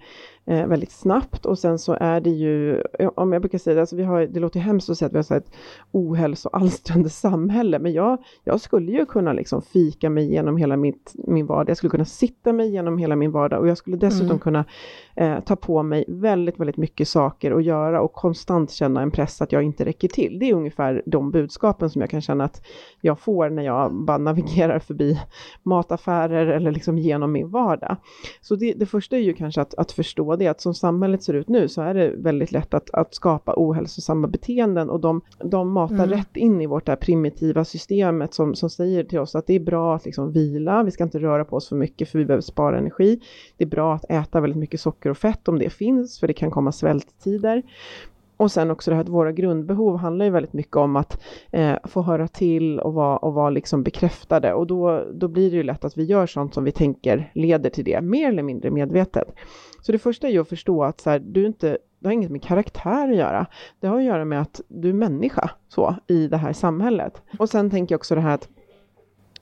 eh, väldigt snabbt och sen så är det ju, om jag brukar säga det, alltså vi har, det låter hemskt att säga att vi har så ett ohälsoalstrande samhälle, men jag, jag skulle ju kunna liksom fika mig igenom hela mitt, min vardag, jag skulle kunna sitta mig igenom hela min vardag och jag skulle dessutom mm. kunna eh, ta på mig väldigt, väldigt mycket saker att göra och konstant känna en press att jag inte räcker till. Det är ungefär de budskapen som jag kan känna att jag får när jag bara navigerar förbi mataffärer eller liksom genom min vardag. Så det, det första är ju kanske att, att förstå det, att som samhället ser ut nu så är det väldigt lätt att, att skapa ohälsosamma beteenden och de, de matar mm. rätt in i vårt där primitiva systemet som, som säger till oss att det är bra att liksom vila, vi ska inte röra på oss för mycket för vi behöver spara energi. Det är bra att äta väldigt mycket socker och fett om det finns, för det kan komma svälttider och sen också det här att våra grundbehov handlar ju väldigt mycket om att eh, få höra till och vara, och vara liksom bekräftade. Och då, då blir det ju lätt att vi gör sånt som vi tänker leder till det, mer eller mindre medvetet. Så det första är ju att förstå att så här, du inte, det har inget med karaktär att göra. Det har att göra med att du är människa så, i det här samhället. Och sen tänker jag också det här att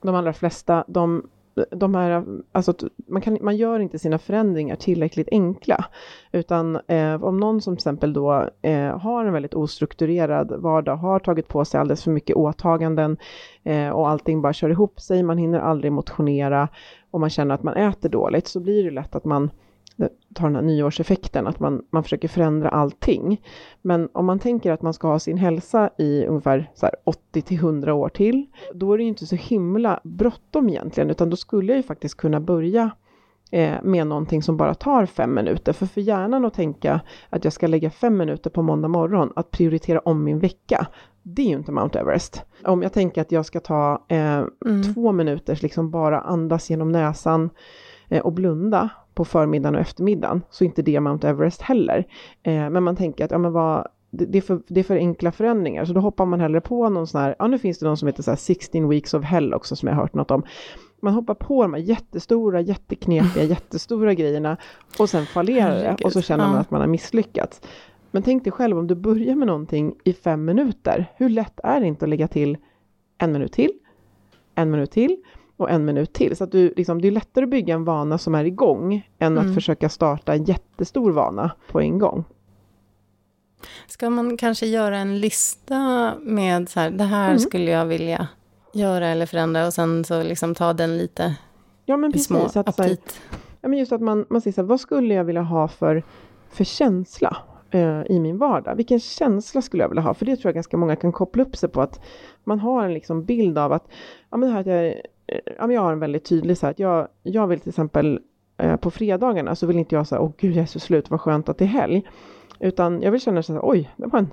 de allra flesta, de de här, alltså man, kan, man gör inte sina förändringar tillräckligt enkla. Utan eh, om någon som till exempel då eh, har en väldigt ostrukturerad vardag, har tagit på sig alldeles för mycket åtaganden eh, och allting bara kör ihop sig, man hinner aldrig motionera och man känner att man äter dåligt, så blir det lätt att man tar den här nyårseffekten, att man, man försöker förändra allting. Men om man tänker att man ska ha sin hälsa i ungefär 80 till 100 år till, då är det ju inte så himla bråttom egentligen, utan då skulle jag ju faktiskt kunna börja eh, med någonting som bara tar fem minuter. För för hjärnan att tänka att jag ska lägga fem minuter på måndag morgon, att prioritera om min vecka, det är ju inte Mount Everest. Om jag tänker att jag ska ta eh, mm. två minuter, liksom bara andas genom näsan eh, och blunda på förmiddagen och eftermiddagen, så inte det Mount Everest heller. Eh, men man tänker att ja, men vad, det, det, är för, det är för enkla förändringar, så då hoppar man hellre på någon sån här, ja nu finns det någon som heter så här 16 weeks of hell också som jag har hört något om. Man hoppar på de här jättestora, jätteknepiga, jättestora grejerna och sen fallerar det och så känner man att man har misslyckats. Men tänk dig själv om du börjar med någonting i fem minuter, hur lätt är det inte att lägga till en minut till, en minut till och en minut till. Så att du, liksom, det är lättare att bygga en vana som är igång än mm. att försöka starta en jättestor vana på en gång. Ska man kanske göra en lista med så här, det här mm. skulle jag vilja göra eller förändra och sen så liksom ta den lite ja, men precis, små att, aptit? ja, men just att man, man säger så här, vad skulle jag vilja ha för, för känsla eh, i min vardag? Vilken känsla skulle jag vilja ha? För det tror jag ganska många kan koppla upp sig på att man har en liksom bild av att, ja men det här att jag Eh, ja, jag har en väldigt tydlig så här att jag, jag vill till exempel eh, på fredagarna så vill inte jag säga åh gud jag är så slut, vad skönt att det är helg. Utan jag vill känna så här, oj, det var en,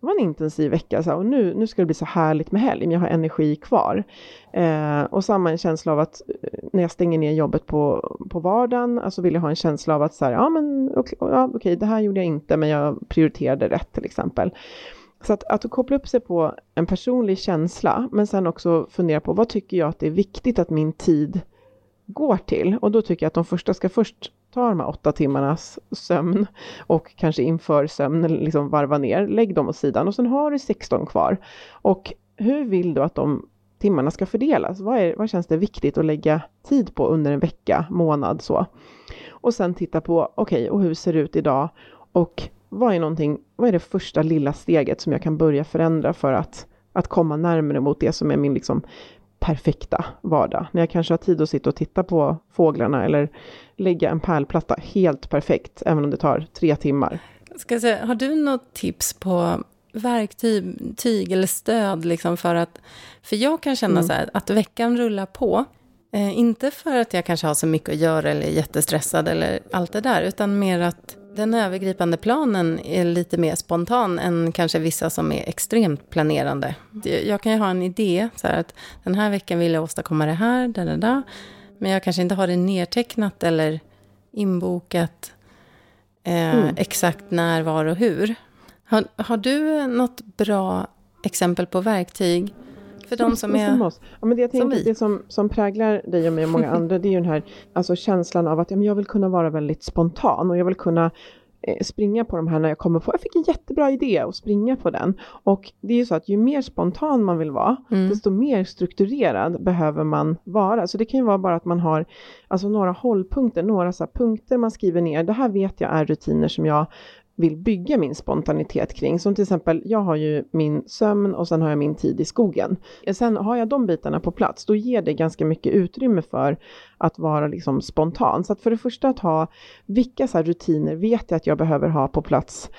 det var en intensiv vecka så här, och nu, nu ska det bli så härligt med helg, men jag har energi kvar. Eh, och samma en känsla av att eh, när jag stänger ner jobbet på, på vardagen, alltså vill jag ha en känsla av att så här, ja men okej, ja, okay, det här gjorde jag inte, men jag prioriterade rätt till exempel. Så att, att koppla upp sig på en personlig känsla, men sen också fundera på vad tycker jag att det är viktigt att min tid går till? Och då tycker jag att de första ska först ta de här åtta timmarnas sömn och kanske inför sömn liksom varva ner, lägg dem åt sidan och sen har du 16 kvar. Och hur vill du att de timmarna ska fördelas? Vad, är, vad känns det viktigt att lägga tid på under en vecka, månad så? Och sen titta på, okej, okay, och hur ser det ut idag? Och vad är, någonting, vad är det första lilla steget som jag kan börja förändra för att, att komma närmare mot det som är min liksom perfekta vardag. När jag kanske har tid att sitta och titta på fåglarna eller lägga en pärlplatta helt perfekt, även om det tar tre timmar. Ska säga, har du något tips på verktyg eller stöd liksom för att... För jag kan känna mm. så här, att veckan rullar på. Eh, inte för att jag kanske har så mycket att göra eller är jättestressad eller allt det där, utan mer att den övergripande planen är lite mer spontan än kanske vissa som är extremt planerande. Jag kan ju ha en idé, så här att den här veckan vill jag åstadkomma det här, da, da, da, men jag kanske inte har det nedtecknat eller inbokat eh, mm. exakt när, var och hur. Har, har du något bra exempel på verktyg för de som är som, oss. Ja, men det jag tänker, som Det som, som präglar dig och mig och många andra, det är ju den här alltså, känslan av att ja, men jag vill kunna vara väldigt spontan och jag vill kunna eh, springa på de här när jag kommer på, jag fick en jättebra idé och springa på den. Och det är ju så att ju mer spontan man vill vara, mm. desto mer strukturerad behöver man vara. Så det kan ju vara bara att man har alltså några hållpunkter, några så punkter man skriver ner. Det här vet jag är rutiner som jag vill bygga min spontanitet kring. Som till exempel, jag har ju min sömn och sen har jag min tid i skogen. Eh, sen har jag de bitarna på plats, då ger det ganska mycket utrymme för att vara liksom spontan. Så att för det första att ha, vilka så rutiner vet jag att jag behöver ha på plats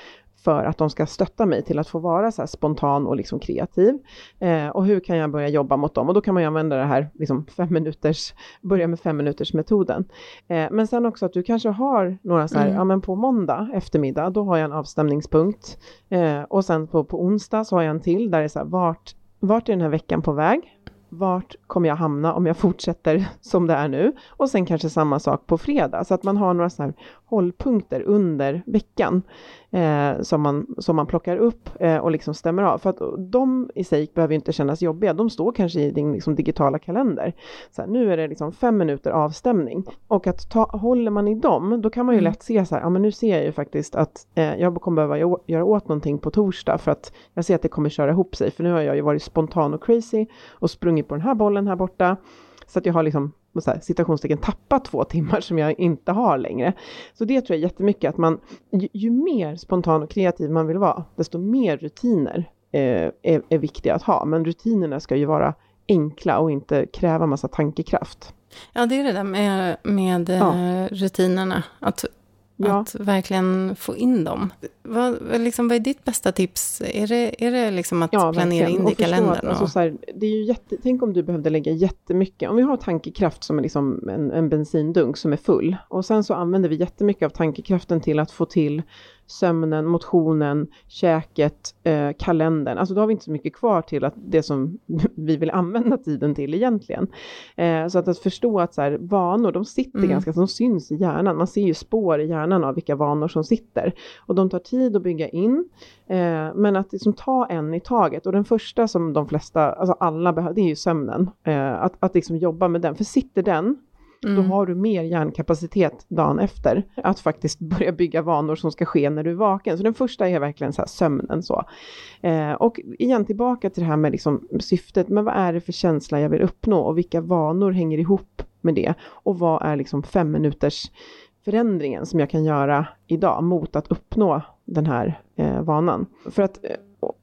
för att de ska stötta mig till att få vara så spontan och liksom kreativ. Eh, och hur kan jag börja jobba mot dem? Och då kan man ju använda det här liksom fem minuters, börja med fem minuters metoden. Eh, men sen också att du kanske har några så här, mm. ja men på måndag eftermiddag, då har jag en avstämningspunkt. Eh, och sen på, på onsdag så har jag en till där det är så här, vart, vart är den här veckan på väg? vart kommer jag hamna om jag fortsätter som det är nu? Och sen kanske samma sak på fredag, så att man har några sådana här hållpunkter under veckan eh, som, man, som man plockar upp eh, och liksom stämmer av. För att de i sig behöver inte kännas jobbiga, de står kanske i din liksom, digitala kalender. Så här, nu är det liksom fem minuter avstämning och att ta, håller man i dem, då kan man ju mm. lätt se så här, ja men nu ser jag ju faktiskt att eh, jag kommer behöva göra åt någonting på torsdag för att jag ser att det kommer köra ihop sig, för nu har jag ju varit spontan och crazy och sprungit på den här bollen här borta. Så att jag har liksom så här, citationstecken tappat två timmar som jag inte har längre. Så det tror jag jättemycket att man, ju, ju mer spontan och kreativ man vill vara, desto mer rutiner eh, är, är viktiga att ha. Men rutinerna ska ju vara enkla och inte kräva massa tankekraft. Ja, det är det där med, med ja. Eh, rutinerna. Att Ja. Att verkligen få in dem. Vad, liksom, vad är ditt bästa tips? Är det, är det liksom att ja, planera in det i kalendern? Alltså, så här, det är ju jätte, tänk om du behövde lägga jättemycket. Om vi har tankekraft som är liksom en, en bensindunk som är full. Och sen så använder vi jättemycket av tankekraften till att få till sömnen, motionen, käket, eh, kalendern. Alltså då har vi inte så mycket kvar till att det som vi vill använda tiden till egentligen. Eh, så att, att förstå att så här, vanor, de sitter mm. ganska, de syns i hjärnan. Man ser ju spår i hjärnan av vilka vanor som sitter. Och de tar tid att bygga in. Eh, men att liksom ta en i taget. Och den första som de flesta, alltså alla behöver, det är ju sömnen. Eh, att, att liksom jobba med den. För sitter den, Mm. Då har du mer hjärnkapacitet dagen efter att faktiskt börja bygga vanor som ska ske när du är vaken. Så den första är verkligen så här sömnen så. Eh, och igen tillbaka till det här med liksom syftet, men vad är det för känsla jag vill uppnå och vilka vanor hänger ihop med det? Och vad är liksom fem minuters förändringen som jag kan göra idag mot att uppnå den här eh, vanan. För att eh,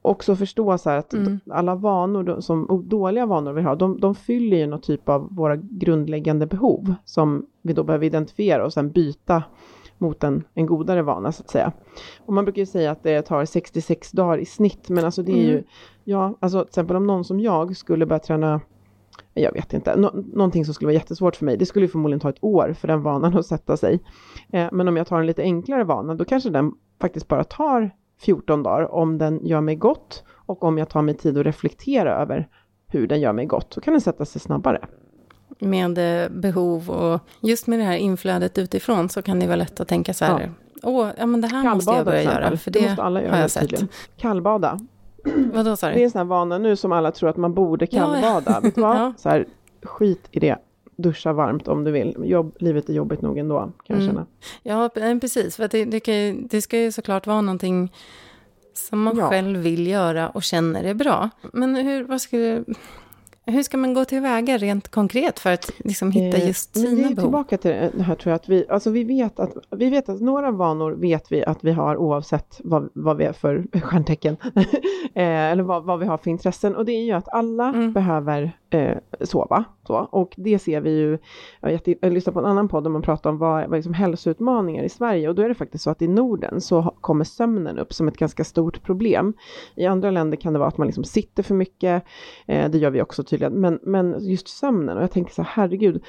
också förstå så här att mm. alla vanor, som, dåliga vanor vi har, de, de fyller ju någon typ av våra grundläggande behov som vi då behöver identifiera och sen byta mot en, en godare vana så att säga. Och man brukar ju säga att det tar 66 dagar i snitt, men alltså det är mm. ju, ja, alltså till exempel om någon som jag skulle börja träna jag vet inte, Nå någonting som skulle vara jättesvårt för mig. Det skulle förmodligen ta ett år för den vanan att sätta sig. Eh, men om jag tar en lite enklare vana, då kanske den faktiskt bara tar 14 dagar om den gör mig gott och om jag tar mig tid att reflektera över hur den gör mig gott, så kan den sätta sig snabbare. Med eh, behov och just med det här inflödet utifrån så kan det vara lätt att tänka så här, ja. åh, ja men det här Kallbada, måste jag börja göra, för det, det måste alla göra, har jag sett. Tydligen. Kallbada. Vadå du? Det är en sån här vana nu som alla tror att man borde kallbada. Ja, ja. Vet du vad? Ja. Så här, skit i det duscha varmt om du vill. Jobb, livet är jobbigt nog ändå, kan jag mm. känna. Ja, precis. För det, det, kan, det ska ju såklart vara någonting som man ja. själv vill göra och känner är bra. Men hur, vad ska, hur ska man gå tillväga rent konkret för att liksom hitta eh, just sina behov? Vi är tillbaka till det här tror jag, att vi, alltså vi, vet att, vi vet att några vanor vet vi att vi har oavsett vad, vad vi är för stjärntecken, eh, eller vad, vad vi har för intressen. Och det är ju att alla mm. behöver eh, sova då. Och det ser vi ju, jag, jag lyssnade på en annan podd där man pratar om vad, vad liksom hälsoutmaningar i Sverige. Och då är det faktiskt så att i Norden så kommer sömnen upp som ett ganska stort problem. I andra länder kan det vara att man liksom sitter för mycket, eh, det gör vi också tydligen, men, men just sömnen och jag tänker så här, herregud,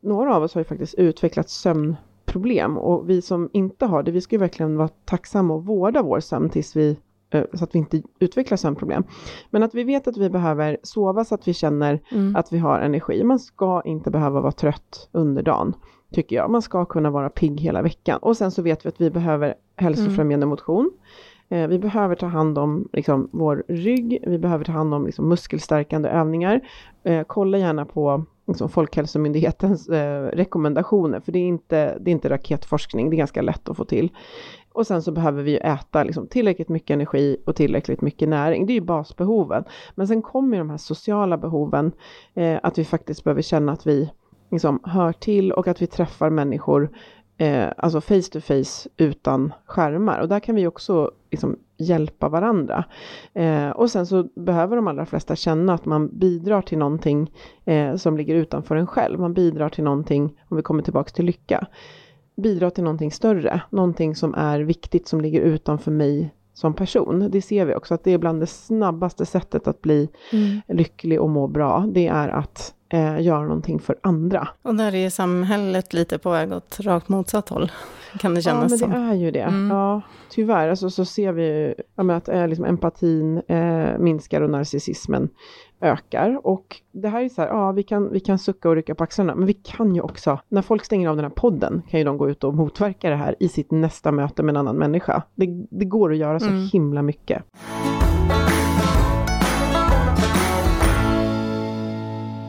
några av oss har ju faktiskt utvecklat sömnproblem. Och vi som inte har det, vi ska ju verkligen vara tacksamma och vårda vår sömn tills vi så att vi inte utvecklar sömnproblem. Men att vi vet att vi behöver sova så att vi känner mm. att vi har energi. Man ska inte behöva vara trött under dagen, tycker jag. Man ska kunna vara pigg hela veckan. Och sen så vet vi att vi behöver hälsofrämjande mm. motion. Eh, vi behöver ta hand om liksom, vår rygg, vi behöver ta hand om liksom, muskelstärkande övningar. Eh, kolla gärna på liksom, Folkhälsomyndighetens eh, rekommendationer, för det är, inte, det är inte raketforskning, det är ganska lätt att få till. Och sen så behöver vi ju äta liksom tillräckligt mycket energi och tillräckligt mycket näring. Det är ju basbehoven. Men sen kommer de här sociala behoven, eh, att vi faktiskt behöver känna att vi liksom hör till och att vi träffar människor, eh, alltså face to face utan skärmar. Och där kan vi också liksom hjälpa varandra. Eh, och sen så behöver de allra flesta känna att man bidrar till någonting eh, som ligger utanför en själv. Man bidrar till någonting, om vi kommer tillbaka till lycka bidra till någonting större, någonting som är viktigt som ligger utanför mig som person. Det ser vi också att det är bland det snabbaste sättet att bli mm. lycklig och må bra. Det är att eh, göra någonting för andra. Och där är samhället lite på väg åt rakt motsatt håll, kan det kännas som. Ja, men det är ju det. Mm. Ja, tyvärr alltså, så ser vi ja, att eh, liksom empatin eh, minskar och narcissismen ökar. Och det här är så här, ja vi kan, vi kan sucka och rycka på axlarna, men vi kan ju också, när folk stänger av den här podden, kan ju de gå ut och motverka det här i sitt nästa möte med en annan människa. Det, det går att göra så mm. himla mycket.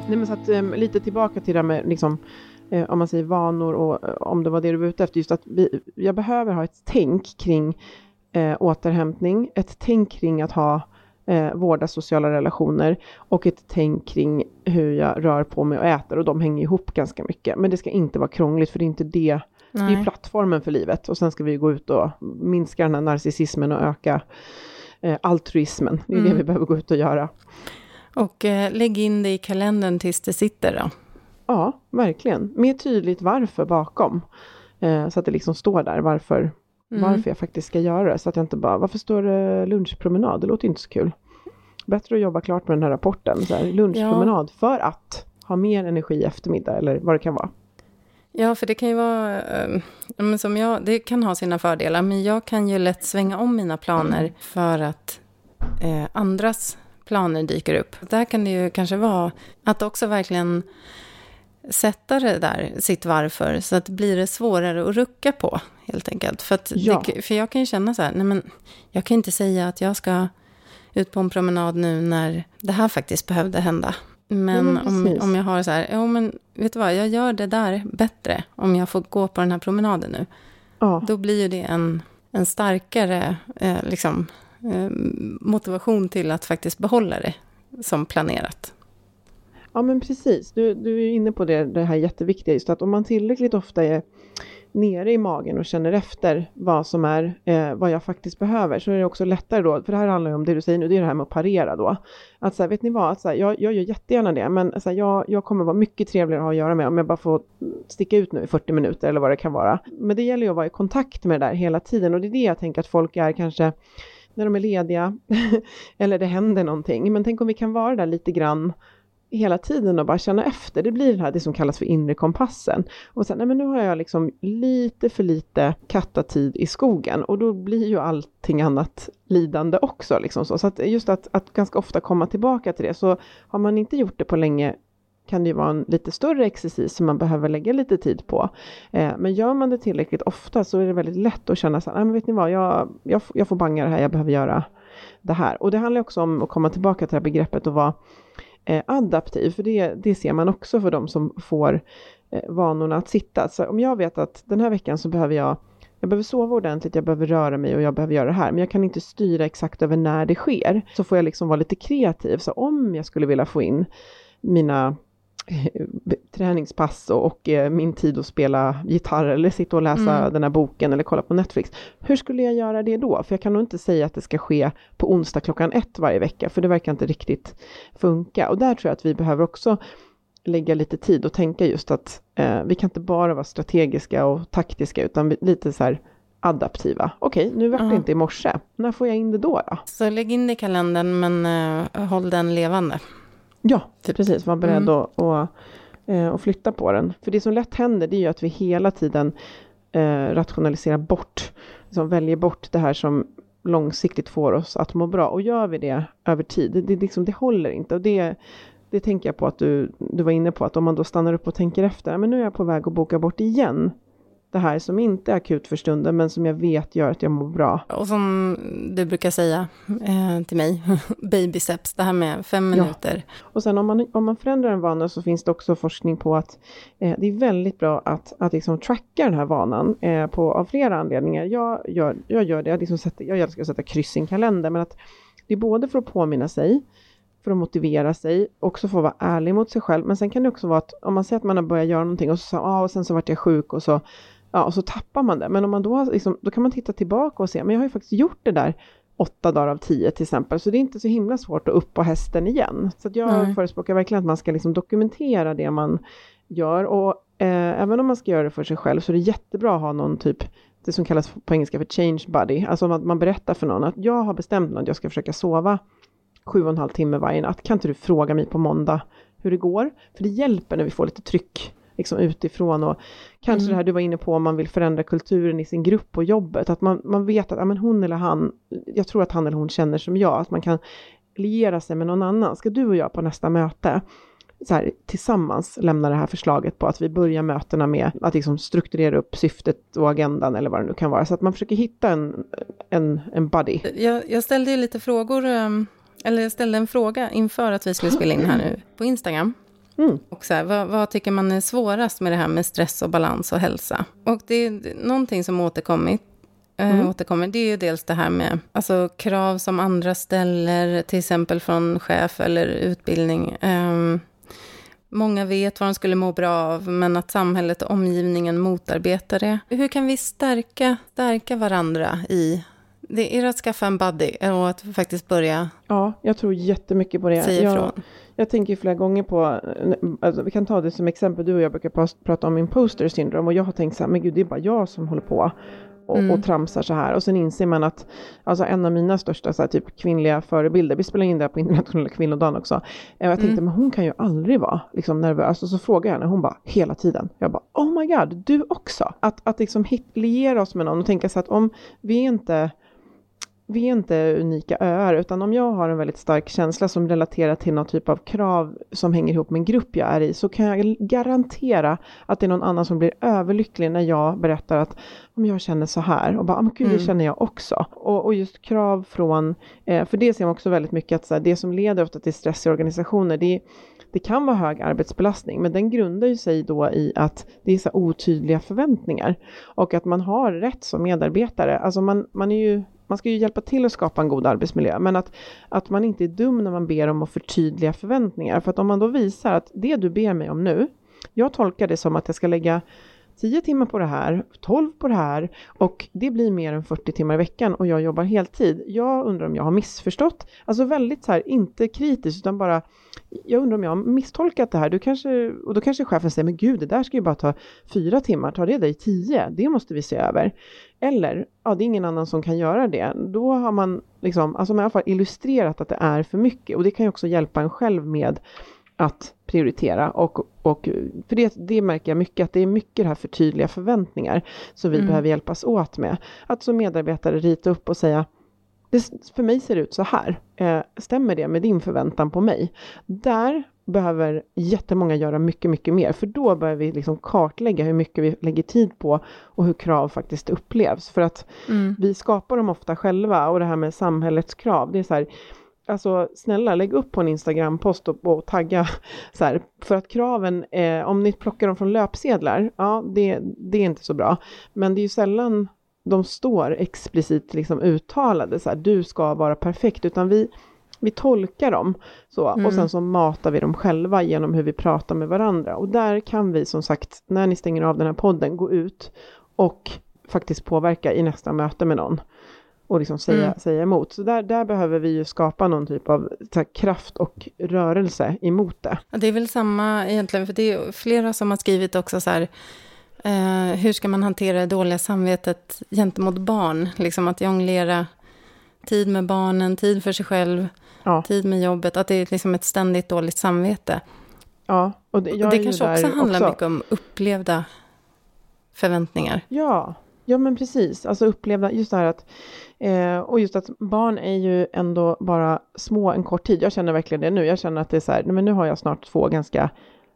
Nej, men så att, um, lite tillbaka till det här med liksom, eh, om man säger vanor och eh, om det var det du var ute efter, just att vi, jag behöver ha ett tänk kring eh, återhämtning, ett tänk kring att ha eh, vårda sociala relationer och ett tänk kring hur jag rör på mig och äter och de hänger ihop ganska mycket. Men det ska inte vara krångligt för det är inte det, Nej. det är plattformen för livet och sen ska vi gå ut och minska den här narcissismen och öka eh, altruismen. Det är mm. det vi behöver gå ut och göra. Och eh, lägg in det i kalendern tills det sitter då. Ja, verkligen. Mer tydligt varför bakom. Eh, så att det liksom står där varför, mm. varför jag faktiskt ska göra det. Så att jag inte bara, varför står det lunchpromenad? Det låter inte så kul. Bättre att jobba klart med den här rapporten. Så här, lunchpromenad ja. för att ha mer energi i eftermiddag eller vad det kan vara. Ja, för det kan ju vara, äh, som jag, det kan ha sina fördelar, men jag kan ju lätt svänga om mina planer för att eh, andras planer dyker upp. Där kan det ju kanske vara att också verkligen sätta det där, sitt varför, så att det blir det svårare att rucka på, helt enkelt. För, ja. det, för jag kan ju känna så här, nej men, jag kan inte säga att jag ska ut på en promenad nu när det här faktiskt behövde hända. Men, men om, om jag har så här, ja men vet du vad, jag gör det där bättre om jag får gå på den här promenaden nu. Ja. Då blir ju det en, en starkare eh, liksom, eh, motivation till att faktiskt behålla det som planerat. Ja men precis, du, du är inne på det, det här jätteviktiga, just att om man tillräckligt ofta är nere i magen och känner efter vad som är, eh, vad jag faktiskt behöver, så är det också lättare då, för det här handlar ju om det du säger nu, det är det här med att parera då. Att så här, vet ni vad, att så här, jag, jag gör jättegärna det, men så här, jag, jag kommer vara mycket trevligare att ha att göra med om jag bara får sticka ut nu i 40 minuter eller vad det kan vara. Men det gäller ju att vara i kontakt med det där hela tiden och det är det jag tänker att folk är kanske när de är lediga eller det händer någonting. Men tänk om vi kan vara där lite grann hela tiden och bara känna efter. Det blir det här det som kallas för inre kompassen. Och sen, nej men nu har jag liksom lite för lite kattatid i skogen och då blir ju allting annat lidande också. Liksom så. så att just att, att ganska ofta komma tillbaka till det. Så har man inte gjort det på länge kan det ju vara en lite större exercis som man behöver lägga lite tid på. Eh, men gör man det tillräckligt ofta så är det väldigt lätt att känna så här, men vet ni vad, jag, jag, jag får banga det här, jag behöver göra det här. Och det handlar också om att komma tillbaka till det här begreppet och vara eh, adaptiv, för det, det ser man också för de som får eh, vanorna att sitta. Så om jag vet att den här veckan så behöver jag jag behöver sova ordentligt, jag behöver röra mig och jag behöver göra det här, men jag kan inte styra exakt över när det sker. Så får jag liksom vara lite kreativ. Så om jag skulle vilja få in mina träningspass och, och eh, min tid att spela gitarr eller sitta och läsa mm. den här boken eller kolla på Netflix. Hur skulle jag göra det då? För jag kan nog inte säga att det ska ske på onsdag klockan ett varje vecka, för det verkar inte riktigt funka. Och där tror jag att vi behöver också lägga lite tid och tänka just att eh, vi kan inte bara vara strategiska och taktiska, utan lite så här adaptiva. Okej, nu vart det inte i morse. När får jag in det då? då? Så lägg in det i kalendern, men uh, håll den levande. Ja, typ. precis. Var beredd mm. att, att, eh, att flytta på den. För det som lätt händer det är ju att vi hela tiden eh, rationaliserar bort, liksom väljer bort det här som långsiktigt får oss att må bra. Och gör vi det över tid, det, det, liksom, det håller inte. Och det, det tänker jag på att du, du var inne på, att om man då stannar upp och tänker efter, men nu är jag på väg att boka bort igen det här som inte är akut för stunden men som jag vet gör att jag mår bra. Och som du brukar säga eh, till mig, baby steps, det här med fem minuter. Ja. Och sen om man, om man förändrar en vana så finns det också forskning på att eh, det är väldigt bra att, att liksom tracka den här vanan eh, på, av flera anledningar. Jag gör, jag gör det, jag, liksom sätter, jag älskar att sätta kryss i en kalender men att det är både för att påminna sig för att motivera sig, också att vara ärlig mot sig själv. Men sen kan det också vara att om man säger att man har börjat göra någonting och så, ah, och sen så vart jag sjuk och så Ja, och så tappar man det. Men om man då, liksom, då kan man titta tillbaka och se, men jag har ju faktiskt gjort det där åtta dagar av tio till exempel, så det är inte så himla svårt att upp på hästen igen. Så jag Nej. förespråkar verkligen att man ska liksom dokumentera det man gör och eh, även om man ska göra det för sig själv så är det jättebra att ha någon typ det som kallas på engelska för change buddy, alltså att man berättar för någon att jag har bestämt mig att jag ska försöka sova sju och en halv timme varje natt. Kan inte du fråga mig på måndag hur det går? För det hjälper när vi får lite tryck liksom utifrån och kanske mm. det här du var inne på om man vill förändra kulturen i sin grupp på jobbet, att man, man vet att ja, men hon eller han, jag tror att han eller hon känner som jag, att man kan liera sig med någon annan. Ska du och jag på nästa möte så här, tillsammans lämna det här förslaget på att vi börjar mötena med att liksom strukturera upp syftet och agendan eller vad det nu kan vara. Så att man försöker hitta en, en, en buddy. Jag, jag ställde ju lite frågor, ehm, eller jag ställde en fråga inför att vi skulle spela in här nu på Instagram. Mm. Och så här, vad, vad, tycker man är svårast med det här med stress och balans och hälsa? Och det är någonting som återkommit Eh, mm. återkommer, det är ju dels det här med alltså, krav som andra ställer, till exempel från chef eller utbildning. Um, många vet vad de skulle må bra av, men att samhället och omgivningen motarbetar det. Hur kan vi stärka, stärka varandra i det är att skaffa en buddy och att faktiskt börja Ja, jag tror jättemycket på det. Säga ifrån. Jag, jag tänker flera gånger på, alltså, vi kan ta det som exempel, du och jag brukar prata om imposter syndrom och jag har tänkt så här, men gud det är bara jag som håller på och, mm. och tramsar så här. Och sen inser man att alltså en av mina största så här, typ kvinnliga förebilder, vi spelar in det på internationella kvinnodagen också. Jag tänkte, mm. men hon kan ju aldrig vara liksom, nervös. Och så frågar jag henne, hon bara, hela tiden. Jag bara, oh my god, du också. Att, att liksom hit, liera oss med någon och tänka så att om vi inte vi är inte unika öar, utan om jag har en väldigt stark känsla som relaterar till någon typ av krav som hänger ihop med en grupp jag är i, så kan jag garantera att det är någon annan som blir överlycklig när jag berättar att om jag känner så här och bara, men gud, det mm. känner jag också. Och, och just krav från, eh, för det ser man också väldigt mycket att så här, det som leder ofta till stress i organisationer, det, det kan vara hög arbetsbelastning, men den grundar ju sig då i att det är så otydliga förväntningar och att man har rätt som medarbetare. Alltså man, man är ju man ska ju hjälpa till att skapa en god arbetsmiljö, men att, att man inte är dum när man ber om att förtydliga förväntningar. För att om man då visar att det du ber mig om nu, jag tolkar det som att jag ska lägga 10 timmar på det här, 12 på det här och det blir mer än 40 timmar i veckan och jag jobbar heltid. Jag undrar om jag har missförstått, alltså väldigt så här, inte kritiskt utan bara jag undrar om jag har misstolkat det här. Du kanske, och då kanske chefen säger, men gud, det där ska ju bara ta fyra timmar, tar det dig 10? Det måste vi se över. Eller, ja, det är ingen annan som kan göra det. Då har man liksom, alltså man har i alla fall illustrerat att det är för mycket och det kan ju också hjälpa en själv med att prioritera och, och för det, det märker jag mycket att det är mycket det här för tydliga förväntningar som vi mm. behöver hjälpas åt med. Att som medarbetare rita upp och säga det, för mig ser det ut så här. Eh, stämmer det med din förväntan på mig? Där behöver jättemånga göra mycket, mycket mer, för då börjar vi liksom kartlägga hur mycket vi lägger tid på och hur krav faktiskt upplevs. För att mm. vi skapar dem ofta själva och det här med samhällets krav, det är så här, alltså snälla lägg upp på en Instagram-post och, och, tagga så här, för att kraven, eh, om ni plockar dem från löpsedlar, ja det, det är inte så bra, men det är ju sällan de står explicit liksom uttalade, så här, du ska vara perfekt, utan vi, vi tolkar dem så, mm. och sen så matar vi dem själva genom hur vi pratar med varandra. Och där kan vi som sagt, när ni stänger av den här podden, gå ut och faktiskt påverka i nästa möte med någon och liksom säga, mm. säga emot. Så där, där behöver vi ju skapa någon typ av här, kraft och rörelse emot det. Det är väl samma egentligen, för det är flera som har skrivit också så här, Eh, hur ska man hantera det dåliga samvetet gentemot barn? Liksom att jonglera tid med barnen, tid för sig själv, ja. tid med jobbet. Att det är liksom ett ständigt dåligt samvete. Ja, och det, och det kanske också handlar också. mycket om upplevda förväntningar. Ja, ja men precis. Alltså uppleva just det här att Eh, och just att barn är ju ändå bara små en kort tid. Jag känner verkligen det nu. Jag känner att det är så här, men nu har jag snart två ganska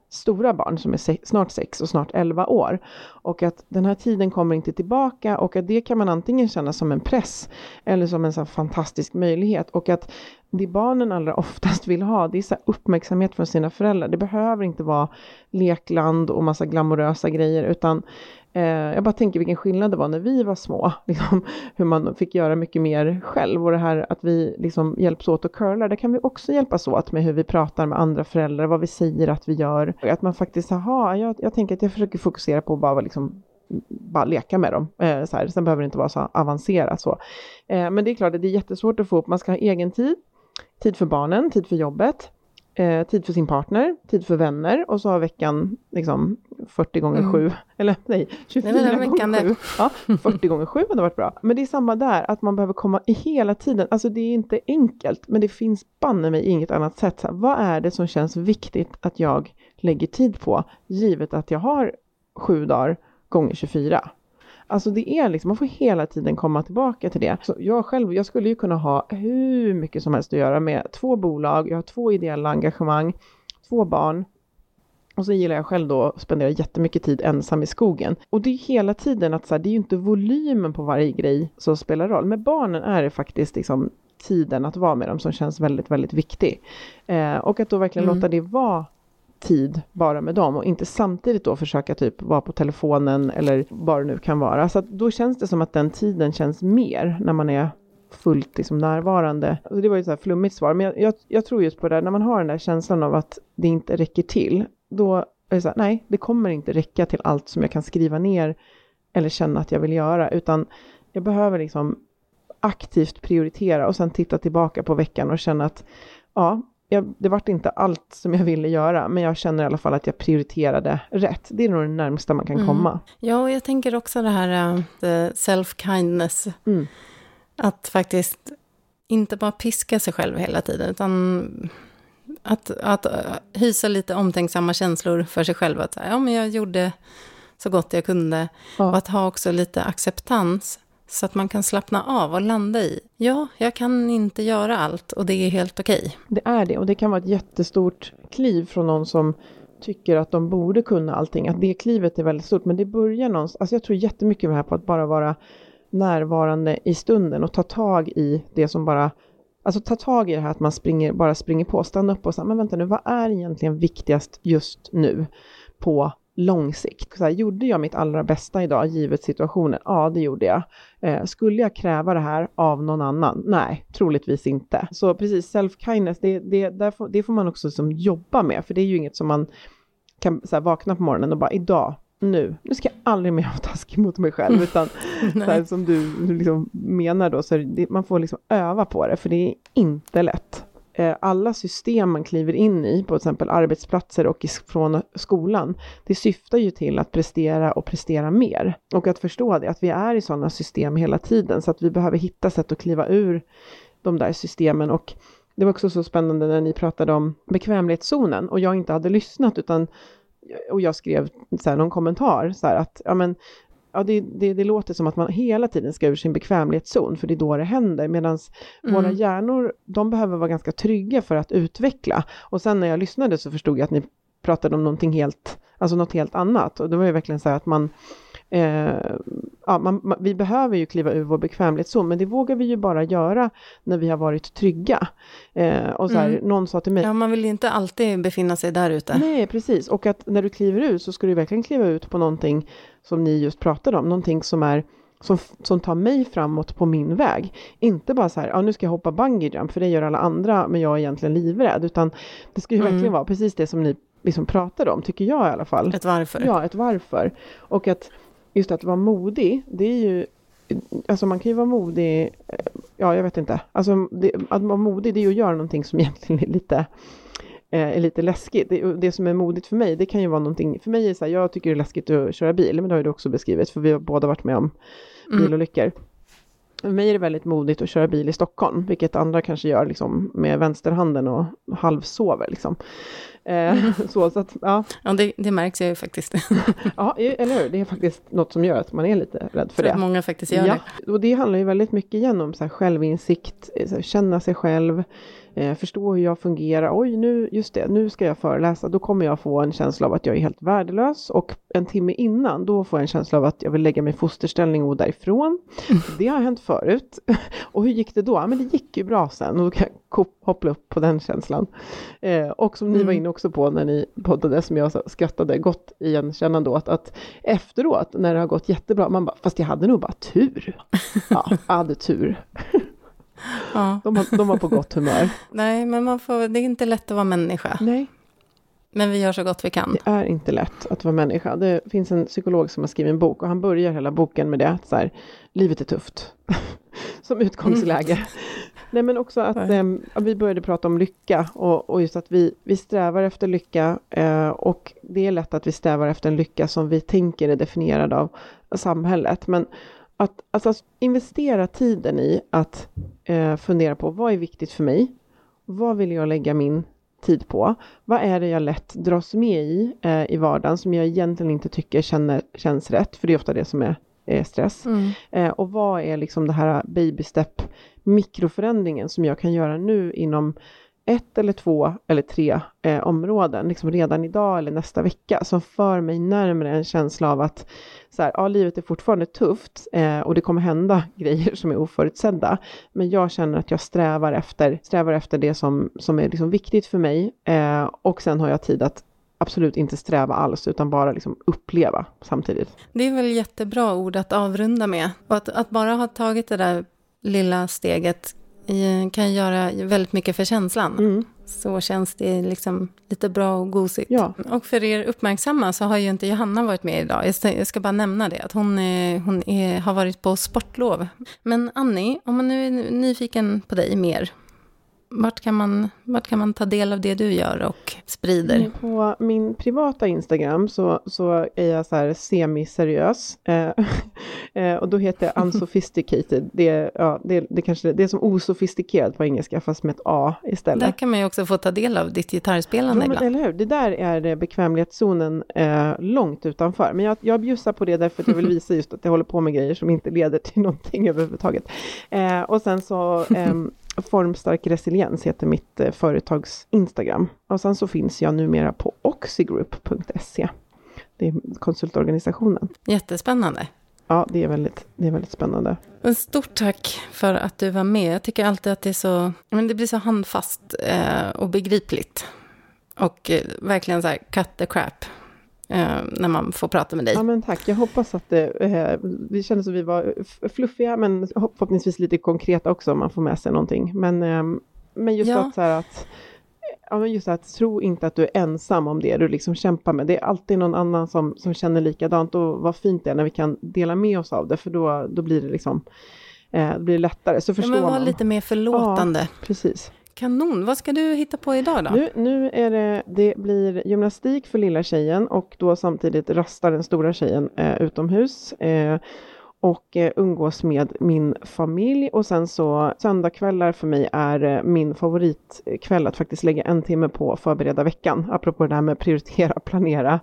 stora barn som är se snart sex och snart elva år. Och att den här tiden kommer inte tillbaka och att det kan man antingen känna som en press eller som en så fantastisk möjlighet. Och att det barnen allra oftast vill ha, det är så uppmärksamhet från sina föräldrar. Det behöver inte vara lekland och massa glamorösa grejer, utan Eh, jag bara tänker vilken skillnad det var när vi var små, liksom, hur man fick göra mycket mer själv och det här att vi liksom hjälps åt och curlar, det kan vi också hjälpas åt med hur vi pratar med andra föräldrar, vad vi säger att vi gör. Att man faktiskt, aha, jag, jag tänker att jag försöker fokusera på bara liksom bara leka med dem. Eh, så här. Sen behöver det inte vara så avancerat så. Eh, men det är klart att det är jättesvårt att få upp, man ska ha egen tid tid för barnen, tid för jobbet, eh, tid för sin partner, tid för vänner och så har veckan liksom 40 gånger 7, mm. eller nej, 24 nej, gånger 7. Ja, 40 gånger 7 hade varit bra. Men det är samma där, att man behöver komma i hela tiden, alltså det är inte enkelt, men det finns banne mig inget annat sätt. Så här, vad är det som känns viktigt att jag lägger tid på, givet att jag har sju dagar gånger 24? Alltså det är liksom, man får hela tiden komma tillbaka till det. Så jag själv, jag skulle ju kunna ha hur mycket som helst att göra med två bolag, jag har två ideella engagemang, två barn, och så gillar jag själv då att spendera jättemycket tid ensam i skogen. Och det är hela tiden att så här, det är ju inte volymen på varje grej som spelar roll. Med barnen är det faktiskt liksom tiden att vara med dem som känns väldigt, väldigt viktig. Eh, och att då verkligen mm. låta det vara tid bara med dem och inte samtidigt då försöka typ vara på telefonen eller vad det nu kan vara. Så att då känns det som att den tiden känns mer när man är fullt liksom närvarande. Alltså det var ju ett så här flummigt svar, men jag, jag, jag, tror just på det, när man har den där känslan av att det inte räcker till, då är det så här, nej, det kommer inte räcka till allt som jag kan skriva ner eller känna att jag vill göra, utan jag behöver liksom aktivt prioritera och sen titta tillbaka på veckan och känna att ja, jag, det vart inte allt som jag ville göra, men jag känner i alla fall att jag prioriterade rätt. Det är nog det närmsta man kan mm. komma. Ja, och jag tänker också det här uh, self-kindness. Mm. Att faktiskt inte bara piska sig själv hela tiden, utan att, att uh, hysa lite omtänksamma känslor för sig själv. Att ja, men jag gjorde så gott jag kunde. Ja. Och att ha också lite acceptans så att man kan slappna av och landa i, ja, jag kan inte göra allt och det är helt okej. Okay. Det är det och det kan vara ett jättestort kliv från någon som tycker att de borde kunna allting, att det klivet är väldigt stort, men det börjar någonstans, alltså jag tror jättemycket med det här på att bara vara närvarande i stunden och ta tag i det som bara Alltså ta tag i det här att man springer, bara springer på, stanna upp och säga, men vänta nu, vad är egentligen viktigast just nu på lång sikt. Så här, gjorde jag mitt allra bästa idag givet situationen? Ja, det gjorde jag. Eh, skulle jag kräva det här av någon annan? Nej, troligtvis inte. Så precis, self-kindness, det, det, får, det får man också som jobba med, för det är ju inget som man kan så här, vakna på morgonen och bara idag, nu, nu ska jag aldrig mer vara taskig mot mig själv, utan här, som du liksom menar då, så det, man får liksom öva på det, för det är inte lätt. Eh, alla system man kliver in i, på till exempel arbetsplatser och från skolan, det syftar ju till att prestera och prestera mer. Och att förstå det, att vi är i sådana system hela tiden, så att vi behöver hitta sätt att kliva ur de där systemen. Och det var också så spännande när ni pratade om bekvämlighetszonen och jag inte hade lyssnat utan och jag skrev så här, någon kommentar så här att ja men ja, det, det, det, låter som att man hela tiden ska ur sin bekvämlighetszon, för det är då det händer, medan mm. våra hjärnor, de behöver vara ganska trygga för att utveckla. Och sen när jag lyssnade så förstod jag att ni pratade om någonting helt, alltså något helt annat. Och det var ju verkligen så här att man, eh, ja, man, man, vi behöver ju kliva ur vår bekvämlighetszon, men det vågar vi ju bara göra när vi har varit trygga. Eh, och så här, mm. någon sa till mig... Ja, man vill inte alltid befinna sig där ute. Nej, precis. Och att när du kliver ut så ska du verkligen kliva ut på någonting som ni just pratade om, någonting som är som, som tar mig framåt på min väg. Inte bara så här, ja nu ska jag hoppa bungee jump, för det gör alla andra, men jag är egentligen livrädd, utan det ska ju mm. verkligen vara precis det som ni liksom pratade om, tycker jag i alla fall. Ett varför. Ja, ett varför. Och att just att vara modig, det är ju, alltså man kan ju vara modig, ja jag vet inte, alltså det, att vara modig det är ju att göra någonting som egentligen är lite är lite läskigt. Det, det, som är modigt för mig, det kan ju vara någonting, för mig är det så här, jag tycker det är läskigt att köra bil, men det har ju du också beskrivit, för vi har båda varit med om mm. bilolyckor. För mig är det väldigt modigt att köra bil i Stockholm, vilket andra kanske gör liksom med vänsterhanden och halvsover liksom. Eh, så, så att, ja. ja det, det märks ju faktiskt. ja, eller hur? Det är faktiskt något som gör att man är lite rädd för, det. Att många faktiskt gör ja. det. Och det handlar ju väldigt mycket igen om så här självinsikt, så här, känna sig själv, eh, förstå hur jag fungerar. Oj, nu, just det, nu ska jag föreläsa. Då kommer jag få en känsla av att jag är helt värdelös och en timme innan, då får jag en känsla av att jag vill lägga mig i fosterställning och gå därifrån. Det har hänt förut. Och hur gick det då? Ja, men det gick ju bra sen och då kan jag hoppla upp på den känslan. Eh, och som ni var mm. inne också på när ni poddade, som jag skrattade gott igenkännande åt, att efteråt när det har gått jättebra, man bara, fast jag hade nog bara tur. Ja, jag hade tur. Ja. De, har, de var på gott humör. Nej, men man får, det är inte lätt att vara människa. Nej. Men vi gör så gott vi kan. Det är inte lätt att vara människa. Det finns en psykolog som har skrivit en bok och han börjar hela boken med det att så här, livet är tufft. som utgångsläge. Mm. Nej men också att eh, vi började prata om lycka och, och, just att vi, vi strävar efter lycka eh, och det är lätt att vi strävar efter en lycka som vi tänker är definierad av samhället. Men att alltså, investera tiden i att eh, fundera på vad är viktigt för mig? Vad vill jag lägga min tid på? Vad är det jag lätt dras med i eh, i vardagen som jag egentligen inte tycker känner, känns rätt? För det är ofta det som är eh, stress. Mm. Eh, och vad är liksom det här baby step mikroförändringen som jag kan göra nu inom ett eller två eller tre eh, områden, liksom redan idag eller nästa vecka, som för mig närmare en känsla av att så här, ja, livet är fortfarande tufft eh, och det kommer hända grejer som är oförutsedda. Men jag känner att jag strävar efter, strävar efter det som, som är liksom viktigt för mig eh, och sen har jag tid att absolut inte sträva alls, utan bara liksom uppleva samtidigt. Det är väl jättebra ord att avrunda med. Och att, att bara ha tagit det där lilla steget kan göra väldigt mycket för känslan. Mm. Så känns det liksom lite bra och gosigt. Ja. Och för er uppmärksamma så har ju inte Johanna varit med idag. Jag ska bara nämna det, att hon, är, hon är, har varit på sportlov. Men Annie, om man nu är nyfiken på dig mer, vart kan, man, vart kan man ta del av det du gör och sprider? Mm, på min privata Instagram så, så är jag så här semiseriös. Eh, eh, och då heter jag unsophisticated. Det, ja, det, det, kanske, det är som osofistikerat på engelska fast med ett A istället. Där kan man ju också få ta del av ditt gitarrspelande ja, Eller hur? Det där är bekvämlighetszonen eh, långt utanför. Men jag, jag bjussar på det därför att jag vill visa just att jag håller på med grejer som inte leder till någonting överhuvudtaget. Eh, och sen så ehm, Formstark resiliens heter mitt eh, företags Instagram. Och sen så finns jag numera på oxygroup.se. Det är konsultorganisationen. Jättespännande. Ja, det är väldigt, det är väldigt spännande. En stort tack för att du var med. Jag tycker alltid att det är så, men det blir så handfast eh, och begripligt. Och eh, verkligen så här, cut the crap när man får prata med dig. Ja, men tack. Jag hoppas att det, eh, det kändes som vi var fluffiga, men förhoppningsvis lite konkreta också, om man får med sig någonting. Men, eh, men just ja. att, så att Ja, men just att tro inte att du är ensam om det du liksom kämpar med. Det är alltid någon annan som, som känner likadant och vad fint det är när vi kan dela med oss av det, för då, då blir det liksom eh, det blir lättare. Så förstår ja, men var man. lite mer förlåtande. Ja, precis. Kanon. Vad ska du hitta på idag då? Nu, nu är det, det blir gymnastik för lilla tjejen och då samtidigt rastar den stora tjejen eh, utomhus. Eh, och eh, umgås med min familj och sen så söndagkvällar för mig är eh, min favoritkväll att faktiskt lägga en timme på förbereda veckan. Apropå det här med prioritera, planera.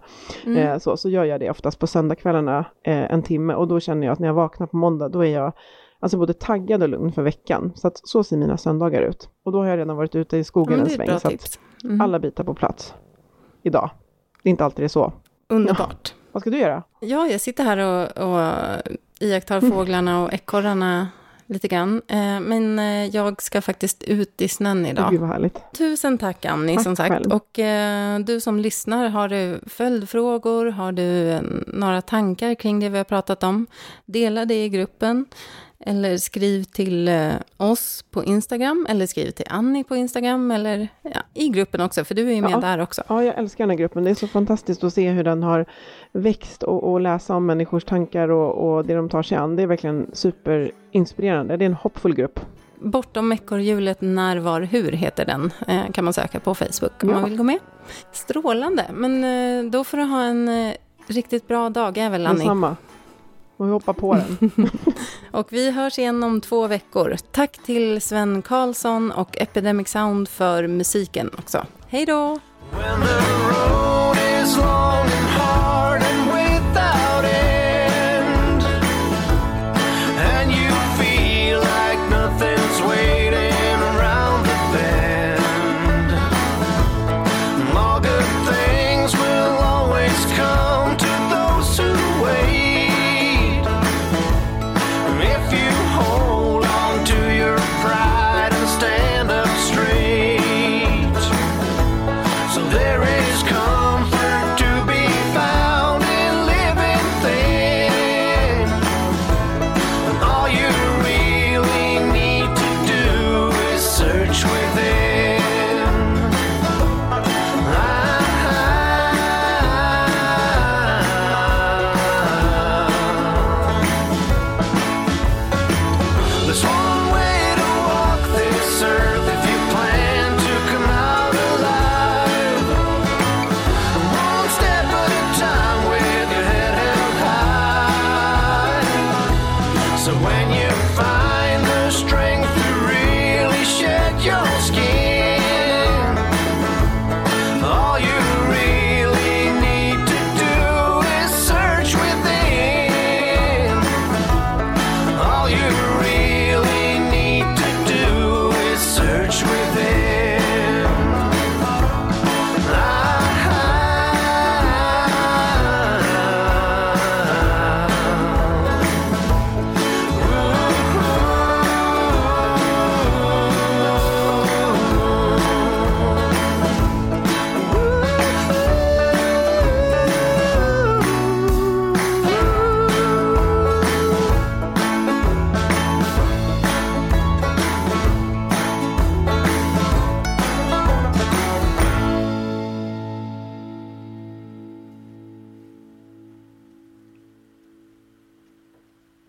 Mm. Eh, så, så gör jag det oftast på söndagskvällarna eh, en timme och då känner jag att när jag vaknar på måndag då är jag Alltså både taggad och lugn för veckan. Så att så ser mina söndagar ut. Och då har jag redan varit ute i skogen en sväng. Så att mm. alla bitar på plats idag. Det är inte alltid det är så. Underbart. Ja. Vad ska du göra? Ja, jag sitter här och, och iakttar mm. fåglarna och ekorrarna lite grann. Eh, men eh, jag ska faktiskt ut i snön idag. Gud vad härligt. Tusen tack Annie tack som sagt. Själv. Och eh, du som lyssnar, har du följdfrågor, har du några tankar kring det vi har pratat om? Dela det i gruppen. Eller skriv till eh, oss på Instagram, eller skriv till Annie på Instagram, eller ja, i gruppen också, för du är ju med ja, där också. Ja, jag älskar den här gruppen. Det är så fantastiskt att se hur den har växt och, och läsa om människors tankar och, och det de tar sig an. Det är verkligen superinspirerande. Det är en hoppfull grupp. Bortom ekorrhjulet, när, var, hur heter den. Eh, kan man söka på Facebook om ja. man vill gå med. Strålande, men eh, då får du ha en riktigt bra dag även Annie. Detsamma. Och vi hoppar på den. och vi hörs igen om två veckor. Tack till Sven Karlsson och Epidemic Sound för musiken också. Hej då!